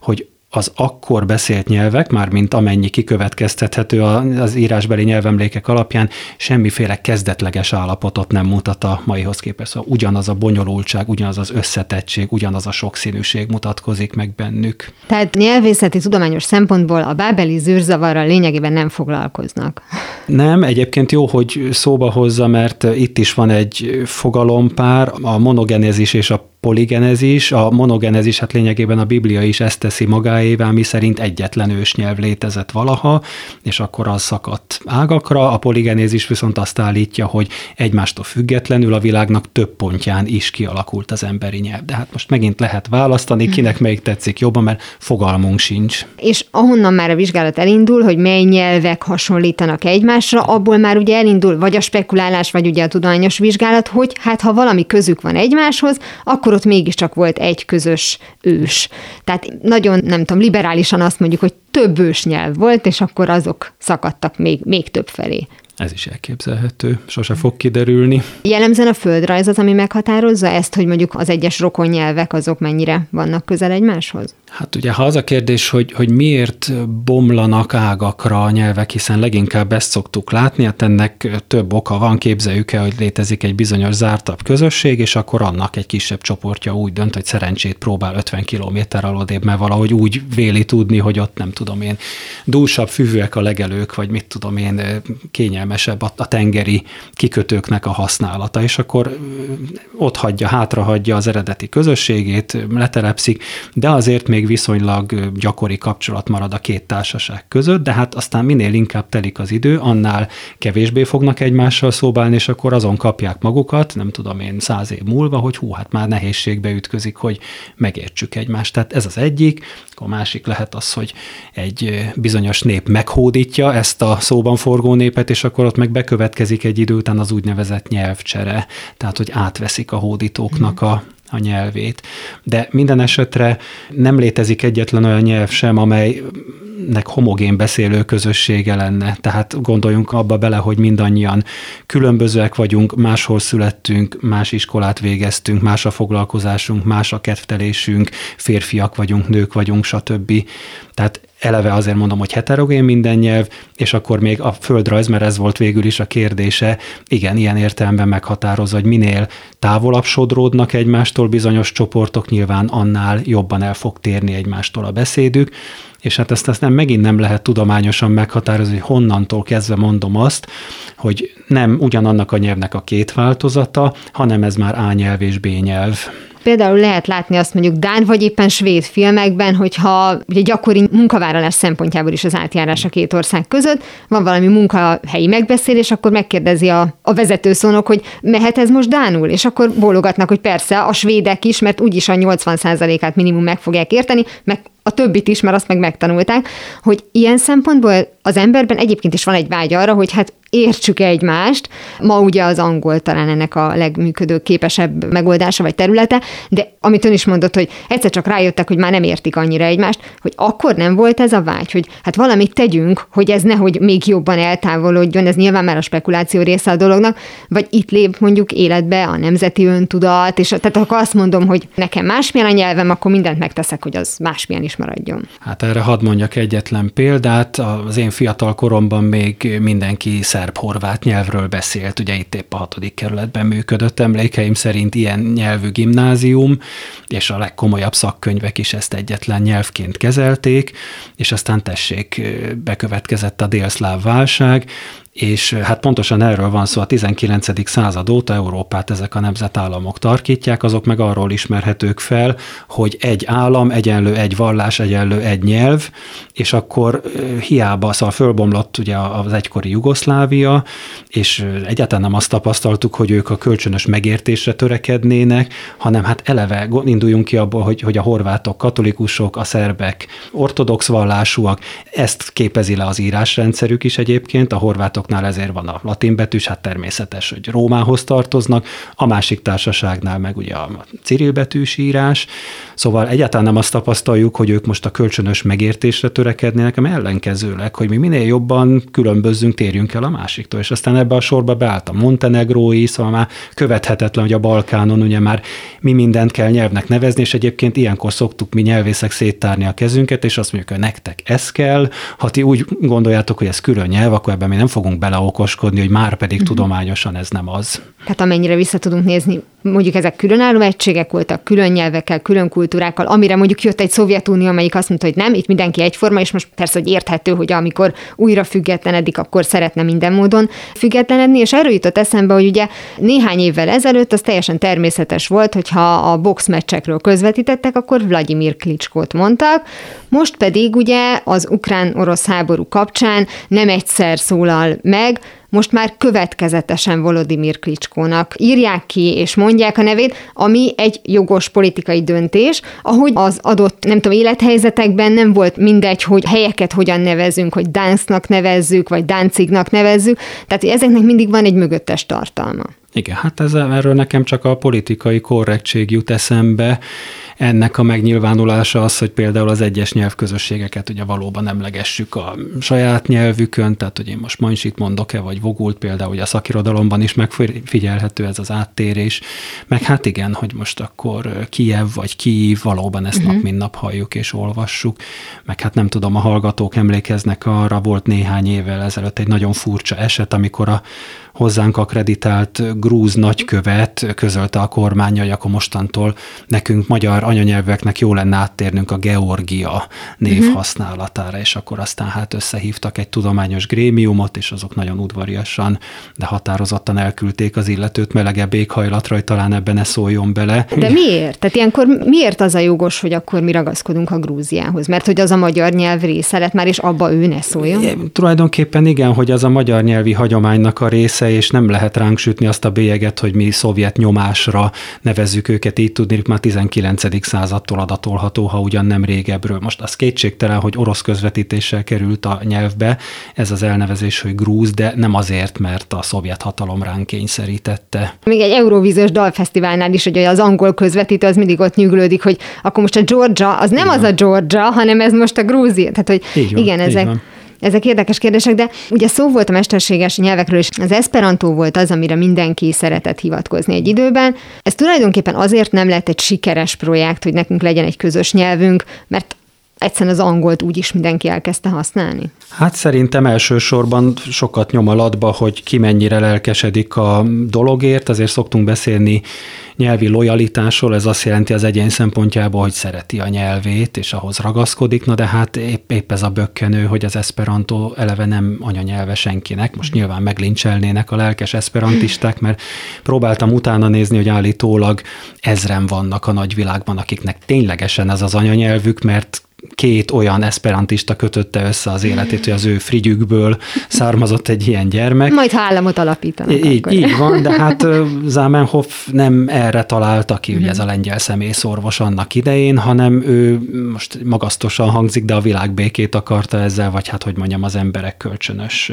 hogy az akkor beszélt nyelvek, mármint amennyi kikövetkeztethető az írásbeli nyelvemlékek alapján, semmiféle kezdetleges állapotot nem mutat a maihoz képest. Szóval ugyanaz a bonyolultság, ugyanaz az összetettség, ugyanaz a sokszínűség mutatkozik meg bennük. Tehát nyelvészeti tudományos szempontból a bábeli zűrzavarral lényegében nem foglalkoznak. Nem, egyébként jó, hogy szóba hozza, mert itt is van egy fogalompár, a monogenezis és a poligenezis, a monogenezis, hát lényegében a Biblia is ezt teszi magáévá, mi szerint egyetlen ősnyelv létezett valaha, és akkor az szakadt ágakra, a poligenézis viszont azt állítja, hogy egymástól függetlenül a világnak több pontján is kialakult az emberi nyelv. De hát most megint lehet választani, kinek melyik tetszik jobban, mert fogalmunk sincs. És ahonnan már a vizsgálat elindul, hogy mely nyelvek hasonlítanak egymásra, abból már ugye elindul vagy a spekulálás, vagy ugye a tudományos vizsgálat, hogy hát ha valami közük van egymáshoz, akkor akkor ott mégiscsak volt egy közös ős. Tehát nagyon, nem tudom, liberálisan azt mondjuk, hogy több ős nyelv volt, és akkor azok szakadtak még, még több felé. Ez is elképzelhető, sose fog kiderülni. Jellemzően a földrajz az, ami meghatározza ezt, hogy mondjuk az egyes rokon nyelvek azok mennyire vannak közel egymáshoz? Hát ugye, ha az a kérdés, hogy, hogy miért bomlanak ágakra a nyelvek, hiszen leginkább ezt szoktuk látni, hát ennek több oka van, képzeljük el, hogy létezik egy bizonyos zártabb közösség, és akkor annak egy kisebb csoportja úgy dönt, hogy szerencsét próbál 50 km alódébb, mert valahogy úgy véli tudni, hogy ott nem tudom én, dúsabb füvőek a legelők, vagy mit tudom én, kényelmesebb a, tengeri kikötőknek a használata, és akkor ott hagyja, hátra hagyja az eredeti közösségét, letelepszik, de azért még még viszonylag gyakori kapcsolat marad a két társaság között, de hát aztán minél inkább telik az idő, annál kevésbé fognak egymással szóbálni, és akkor azon kapják magukat, nem tudom én, száz év múlva, hogy hú, hát már nehézségbe ütközik, hogy megértsük egymást. Tehát ez az egyik, a másik lehet az, hogy egy bizonyos nép meghódítja ezt a szóban forgó népet, és akkor ott meg bekövetkezik egy idő után az úgynevezett nyelvcsere, tehát hogy átveszik a hódítóknak a, a nyelvét. De minden esetre nem létezik egyetlen olyan nyelv sem, amelynek homogén beszélő közössége lenne. Tehát gondoljunk abba bele, hogy mindannyian különbözőek vagyunk, máshol születtünk, más iskolát végeztünk, más a foglalkozásunk, más a kedvtelésünk, férfiak vagyunk, nők vagyunk, stb. Tehát eleve azért mondom, hogy heterogén minden nyelv, és akkor még a földrajz, mert ez volt végül is a kérdése, igen, ilyen értelemben meghatározza, hogy minél távolabb sodródnak egymástól bizonyos csoportok, nyilván annál jobban el fog térni egymástól a beszédük, és hát ezt, nem, megint nem lehet tudományosan meghatározni, hogy honnantól kezdve mondom azt, hogy nem ugyanannak a nyelvnek a két változata, hanem ez már A nyelv és B nyelv. Például lehet látni azt mondjuk Dán vagy éppen svéd filmekben, hogyha ugye gyakori munkavállalás szempontjából is az átjárás a két ország között, van valami munkahelyi megbeszélés, akkor megkérdezi a, a vezetőszónok, hogy mehet ez most Dánul, és akkor bólogatnak, hogy persze, a svédek is, mert úgyis a 80%-át minimum meg fogják érteni, meg a többit is, mert azt meg megtanulták, hogy ilyen szempontból az emberben egyébként is van egy vágy arra, hogy hát értsük egymást. Ma ugye az angol talán ennek a legműködő képesebb megoldása vagy területe, de amit ön is mondott, hogy egyszer csak rájöttek, hogy már nem értik annyira egymást, hogy akkor nem volt ez a vágy, hogy hát valamit tegyünk, hogy ez nehogy még jobban eltávolodjon, ez nyilván már a spekuláció része a dolognak, vagy itt lép mondjuk életbe a nemzeti öntudat, és tehát akkor azt mondom, hogy nekem másmilyen a nyelvem, akkor mindent megteszek, hogy az másmilyen is maradjon. Hát erre hadd mondjak egyetlen példát. Az én fiatal koromban még mindenki szerb-horvát nyelvről beszélt, ugye itt épp a hatodik kerületben működött. Emlékeim szerint ilyen nyelvű gimnázium, és a legkomolyabb szakkönyvek is ezt egyetlen nyelvként kezelték, és aztán tessék, bekövetkezett a délszláv válság, és hát pontosan erről van szó, a 19. század óta Európát ezek a nemzetállamok tarkítják, azok meg arról ismerhetők fel, hogy egy állam egyenlő egy vallás, egyenlő egy nyelv, és akkor hiába, szóval fölbomlott ugye az egykori Jugoszlávia, és egyáltalán nem azt tapasztaltuk, hogy ők a kölcsönös megértésre törekednének, hanem hát eleve induljunk ki abból, hogy, hogy a horvátok katolikusok, a szerbek ortodox vallásúak, ezt képezi le az írásrendszerük is egyébként, a horvátok társaságoknál ezért van a latin betűs, hát természetes, hogy Rómához tartoznak, a másik társaságnál meg ugye a cirilbetűs írás, szóval egyáltalán nem azt tapasztaljuk, hogy ők most a kölcsönös megértésre törekednének, hanem ellenkezőleg, hogy mi minél jobban különbözzünk, térjünk el a másiktól. És aztán ebbe a sorba beállt a montenegrói, szóval már követhetetlen, hogy a Balkánon ugye már mi mindent kell nyelvnek nevezni, és egyébként ilyenkor szoktuk mi nyelvészek széttárni a kezünket, és azt mondjuk, hogy nektek ez kell. Ha ti úgy gondoljátok, hogy ez külön nyelv, akkor ebben mi nem fogunk beleokoskodni, hogy már pedig uh-huh. tudományosan ez nem az. Tehát amennyire vissza tudunk nézni, mondjuk ezek különálló egységek voltak, külön nyelvekkel, külön kultúrákkal, amire mondjuk jött egy Szovjetunió, amelyik azt mondta, hogy nem, itt mindenki egyforma, és most persze, hogy érthető, hogy amikor újra függetlenedik, akkor szeretne minden módon függetlenedni, és erről jutott eszembe, hogy ugye néhány évvel ezelőtt az teljesen természetes volt, hogyha a boxmeccsekről közvetítettek, akkor Vladimir Klicskót mondtak, most pedig ugye az ukrán-orosz háború kapcsán nem egyszer szólal meg, most már következetesen Volodymyr Klicskónak írják ki és mondják a nevét, ami egy jogos politikai döntés, ahogy az adott, nem tudom, élethelyzetekben nem volt mindegy, hogy helyeket hogyan nevezünk, hogy Dánsznak nevezzük, vagy Dáncignak nevezzük, tehát ezeknek mindig van egy mögöttes tartalma. Igen, hát ez, erről nekem csak a politikai korrektség jut eszembe, ennek a megnyilvánulása az, hogy például az egyes nyelvközösségeket ugye valóban emlegessük a saját nyelvükön, tehát hogy én most mancsit mondok-e, vagy vogult például, ugye a szakirodalomban is megfigyelhető ez az áttérés, meg hát igen, hogy most akkor Kiev vagy Kiív, valóban ezt uh-huh. nap mint nap halljuk és olvassuk, meg hát nem tudom, a hallgatók emlékeznek arra, volt néhány évvel ezelőtt egy nagyon furcsa eset, amikor a hozzánk akreditált grúz nagykövet közölte a kormány, hogy akkor mostantól nekünk magyar anyanyelveknek jó lenne áttérnünk a Georgia név uh-huh. használatára, és akkor aztán hát összehívtak egy tudományos grémiumot, és azok nagyon udvariasan, de határozottan elküldték az illetőt melegebb éghajlatra, hogy talán ebben ne szóljon bele. De miért? Tehát ilyenkor miért az a jogos, hogy akkor mi ragaszkodunk a Grúziához? Mert hogy az a magyar nyelv része lett már, és abba ő ne szóljon? É, tulajdonképpen igen, hogy az a magyar nyelvi hagyománynak a része, és nem lehet ránk sütni azt a bélyeget, hogy mi szovjet nyomásra nevezzük őket, így tudni, már 19. századtól adatolható, ha ugyan nem régebről. Most az kétségtelen, hogy orosz közvetítéssel került a nyelvbe, ez az elnevezés, hogy grúz, de nem azért, mert a szovjet hatalom ránk kényszerítette. Még egy Eurovíziós dalfesztiválnál is, hogy az angol közvetítő az mindig ott nyuglódik, hogy akkor most a Georgia, az nem Igen. az a Georgia, hanem ez most a Grúzia. Tehát, hogy van, igen, ezek, van. Ezek érdekes kérdések, de ugye szó volt a mesterséges nyelvekről, és az Esperanto volt az, amire mindenki szeretett hivatkozni egy időben. Ez tulajdonképpen azért nem lett egy sikeres projekt, hogy nekünk legyen egy közös nyelvünk, mert egyszerűen az angolt úgy is mindenki elkezdte használni? Hát szerintem elsősorban sokat nyom alatba, hogy ki mennyire lelkesedik a dologért, azért szoktunk beszélni nyelvi lojalitásról, ez azt jelenti az egyén szempontjából, hogy szereti a nyelvét, és ahhoz ragaszkodik, na de hát épp, épp ez a bökkenő, hogy az esperanto eleve nem anyanyelve senkinek, most nyilván meglincselnének a lelkes esperantisták, mert próbáltam utána nézni, hogy állítólag ezren vannak a nagyvilágban, akiknek ténylegesen ez az anyanyelvük, mert két olyan esperantista kötötte össze az életét, hogy az ő frigyükből származott egy ilyen gyermek. Majd ha államot alapítanak. Így, akkor. így van, de hát Zamenhof nem erre találta ki, ugye ez a lengyel személyszorvos annak idején, hanem ő most magasztosan hangzik, de a világbékét akarta ezzel, vagy hát hogy mondjam, az emberek kölcsönös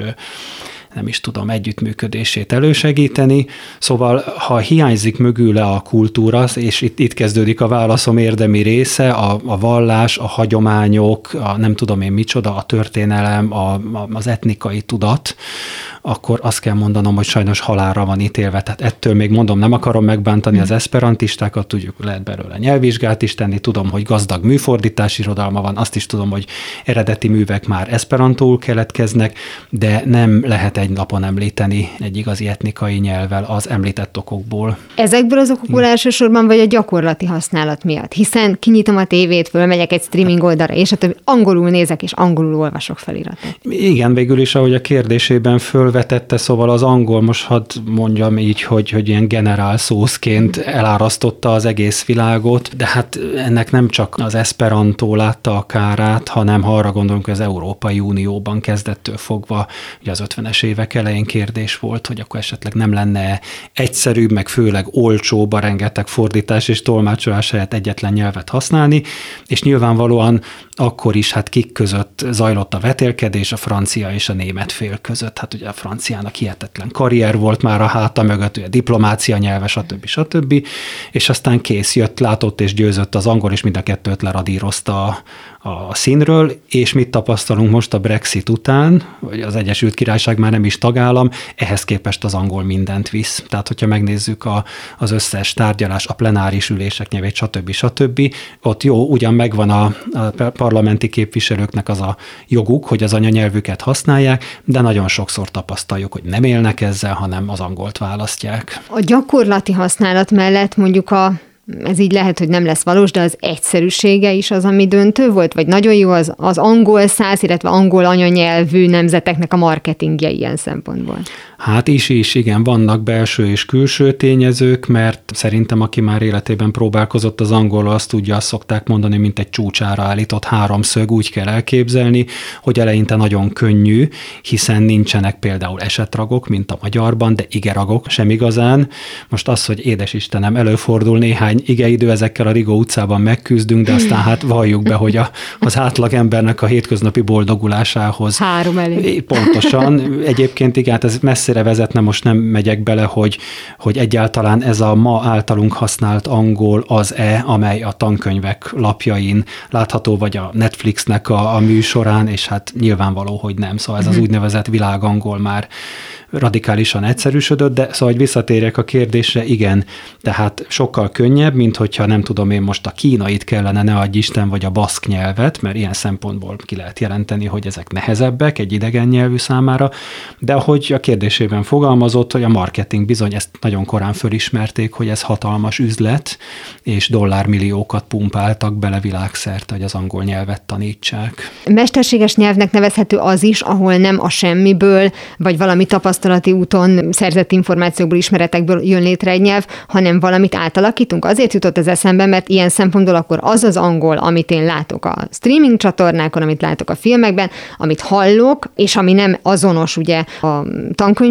nem is tudom, együttműködését elősegíteni. Szóval, ha hiányzik mögüle a kultúra, és itt, itt kezdődik a válaszom érdemi része, a, a vallás, a hagyományok, a nem tudom én micsoda, a történelem, a, a, az etnikai tudat, akkor azt kell mondanom, hogy sajnos halálra van ítélve. Tehát ettől még mondom, nem akarom megbántani mm. az esperantistákat, tudjuk, lehet belőle nyelvvizsgát is tenni, tudom, hogy gazdag műfordítási irodalma van, azt is tudom, hogy eredeti művek már esperantóul keletkeznek, de nem lehet egy napon említeni egy igazi etnikai nyelvvel az említett okokból. Ezekből az okokból elsősorban vagy a gyakorlati használat miatt, hiszen kinyitom a tévét, fölmegyek egy streaming oldalra, és a többi angolul nézek, és angolul olvasok feliratot. Igen, végül is, ahogy a kérdésében fölvetette, szóval az angol, most hadd mondjam így, hogy, hogy ilyen generál szószként elárasztotta az egész világot, de hát ennek nem csak az Esperanto látta a kárát, hanem ha arra gondolunk, hogy az Európai Unióban kezdettől fogva, ugye az 50-es évek elején kérdés volt, hogy akkor esetleg nem lenne egyszerűbb, meg főleg olcsóbb a rengeteg fordítás és tolmácsolás helyett egyetlen nyelvet használni, és nyilvánvalóan akkor is hát kik között zajlott a vetélkedés, a francia és a német fél között. Hát ugye a franciának hihetetlen karrier volt már a háta mögött, ugye diplomácia nyelve, stb. stb. És aztán kész jött, látott és győzött az angol, és mind a kettőt leradírozta a, színről, és mit tapasztalunk most a Brexit után, hogy az Egyesült Királyság már nem is tagállam, ehhez képest az angol mindent visz. Tehát, hogyha megnézzük a, az összes tárgyalás, a plenáris ülések nyelvét, stb. stb., ott jó, ugyan megvan a, a parlamenti képviselőknek az a joguk, hogy az anyanyelvüket használják, de nagyon sokszor tapasztaljuk, hogy nem élnek ezzel, hanem az angolt választják. A gyakorlati használat mellett mondjuk a ez így lehet, hogy nem lesz valós, de az egyszerűsége is az, ami döntő volt, vagy nagyon jó az, az angol száz, illetve angol anyanyelvű nemzeteknek a marketingje ilyen szempontból. Hát is is, igen, vannak belső és külső tényezők, mert szerintem aki már életében próbálkozott az angol, azt tudja, azt szokták mondani, mint egy csúcsára állított háromszög, úgy kell elképzelni, hogy eleinte nagyon könnyű, hiszen nincsenek például esetragok, mint a magyarban, de igeragok sem igazán. Most az, hogy édes Istenem, előfordul néhány igeidő, ezekkel a Rigó utcában megküzdünk, de aztán hát valljuk be, hogy a, az átlagembernek a hétköznapi boldogulásához. Három elég. Pontosan. Egyébként igen, hát ez messze messzire vezetne, most nem megyek bele, hogy, hogy egyáltalán ez a ma általunk használt angol az-e, amely a tankönyvek lapjain látható, vagy a Netflixnek a, a műsorán, és hát nyilvánvaló, hogy nem. Szóval ez az mhm. úgynevezett világangol már radikálisan egyszerűsödött, de szóval, hogy visszatérjek a kérdésre, igen, tehát sokkal könnyebb, mint hogyha nem tudom én most a kínait kellene, ne adj Isten, vagy a baszk nyelvet, mert ilyen szempontból ki lehet jelenteni, hogy ezek nehezebbek egy idegen nyelvű számára, de hogy a kérdésében fogalmazott, hogy a marketing bizony ezt nagyon korán fölismerték, hogy ez hatalmas üzlet, és dollármilliókat pumpáltak bele világszerte, hogy az angol nyelvet tanítsák. Mesterséges nyelvnek nevezhető az is, ahol nem a semmiből, vagy valami tapasztalat tapasztalati úton szerzett információkból, ismeretekből jön létre egy nyelv, hanem valamit átalakítunk. Azért jutott ez eszembe, mert ilyen szempontból akkor az az angol, amit én látok a streaming csatornákon, amit látok a filmekben, amit hallok, és ami nem azonos ugye a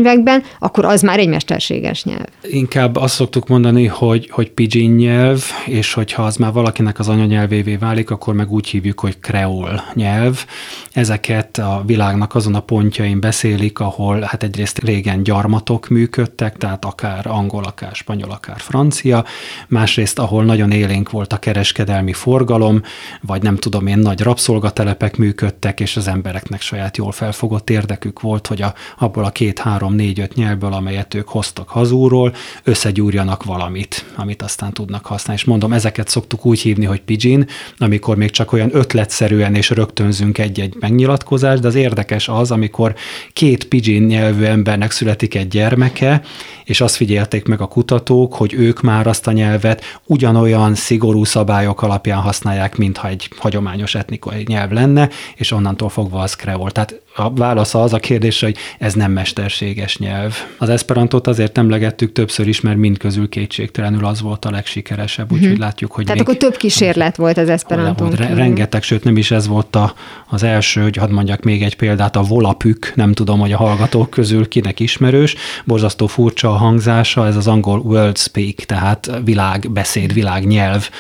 könyvekben, akkor az már egy mesterséges nyelv. Inkább azt szoktuk mondani, hogy, hogy pidgin nyelv, és hogyha az már valakinek az anyanyelvévé válik, akkor meg úgy hívjuk, hogy kreol nyelv. Ezeket a világnak azon a pontjain beszélik, ahol hát egyrészt régen gyarmatok működtek, tehát akár angol, akár spanyol, akár francia, másrészt ahol nagyon élénk volt a kereskedelmi forgalom, vagy nem tudom én, nagy rabszolgatelepek működtek, és az embereknek saját jól felfogott érdekük volt, hogy a, abból a két-három 3-4-5 nyelvből, amelyet ők hoztak hazúról, összegyúrjanak valamit, amit aztán tudnak használni. És mondom, ezeket szoktuk úgy hívni, hogy pidgin, amikor még csak olyan ötletszerűen és rögtönzünk egy-egy megnyilatkozást, de az érdekes az, amikor két pidgin nyelvű embernek születik egy gyermeke, és azt figyelték meg a kutatók, hogy ők már azt a nyelvet ugyanolyan szigorú szabályok alapján használják, mintha egy hagyományos etnikai nyelv lenne, és onnantól fogva az kreol. Tehát a válasza az a kérdés, hogy ez nem mesterséges nyelv. Az esperantot azért emlegettük többször is, mert mindközül kétségtelenül az volt a legsikeresebb, úgyhogy uh-huh. látjuk, hogy Tehát még, akkor több kísérlet volt az esperanton. Re- rengeteg, sőt nem is ez volt a, az első, hogy hadd mondjak még egy példát, a volapük, nem tudom, hogy a hallgatók közül kinek ismerős, borzasztó furcsa hangzása, ez az angol world speak, tehát világbeszéd, világnyelv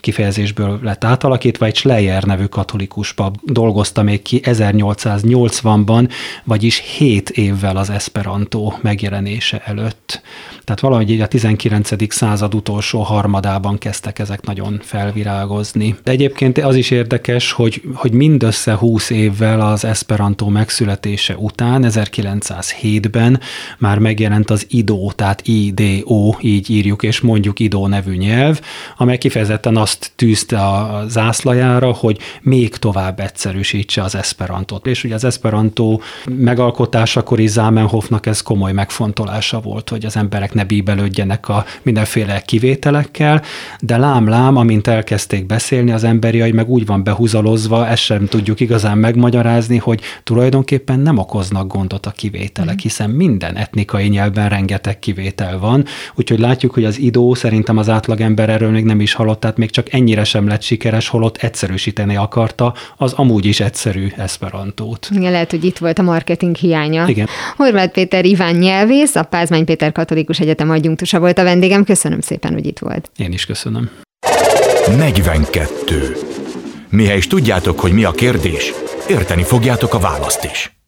kifejezésből lett átalakítva, egy Schleyer nevű katolikus pap dolgozta még ki 1880-ban, vagyis 7 évvel az Esperanto megjelenése előtt. Tehát valahogy így a 19. század utolsó harmadában kezdtek ezek nagyon felvirágozni. De egyébként az is érdekes, hogy, hogy mindössze 20 évvel az Esperanto megszületése után, 1907-ben már megjelent az IDO, tehát IDO, így írjuk és mondjuk IDO nevű nyelv, amely kifejezetten kifejezetten azt tűzte a zászlajára, hogy még tovább egyszerűsítse az esperantot. És ugye az esperantó megalkotásakor is Zamenhofnak ez komoly megfontolása volt, hogy az emberek ne bíbelődjenek a mindenféle kivételekkel, de lám-lám, amint elkezdték beszélni, az emberi agy meg úgy van behúzalozva, ezt sem tudjuk igazán megmagyarázni, hogy tulajdonképpen nem okoznak gondot a kivételek, mhm. hiszen minden etnikai nyelven rengeteg kivétel van, úgyhogy látjuk, hogy az idó szerintem az átlagember erről még nem is hallott, tehát még csak ennyire sem lett sikeres, holott egyszerűsíteni akarta az amúgy is egyszerű esperantót. Igen, lehet, hogy itt volt a marketing hiánya. Igen. Horváth Péter Iván nyelvész, a Pázmány Péter Katolikus Egyetem adjunktusa volt a vendégem. Köszönöm szépen, hogy itt volt. Én is köszönöm. 42. Mihely is tudjátok, hogy mi a kérdés, érteni fogjátok a választ is.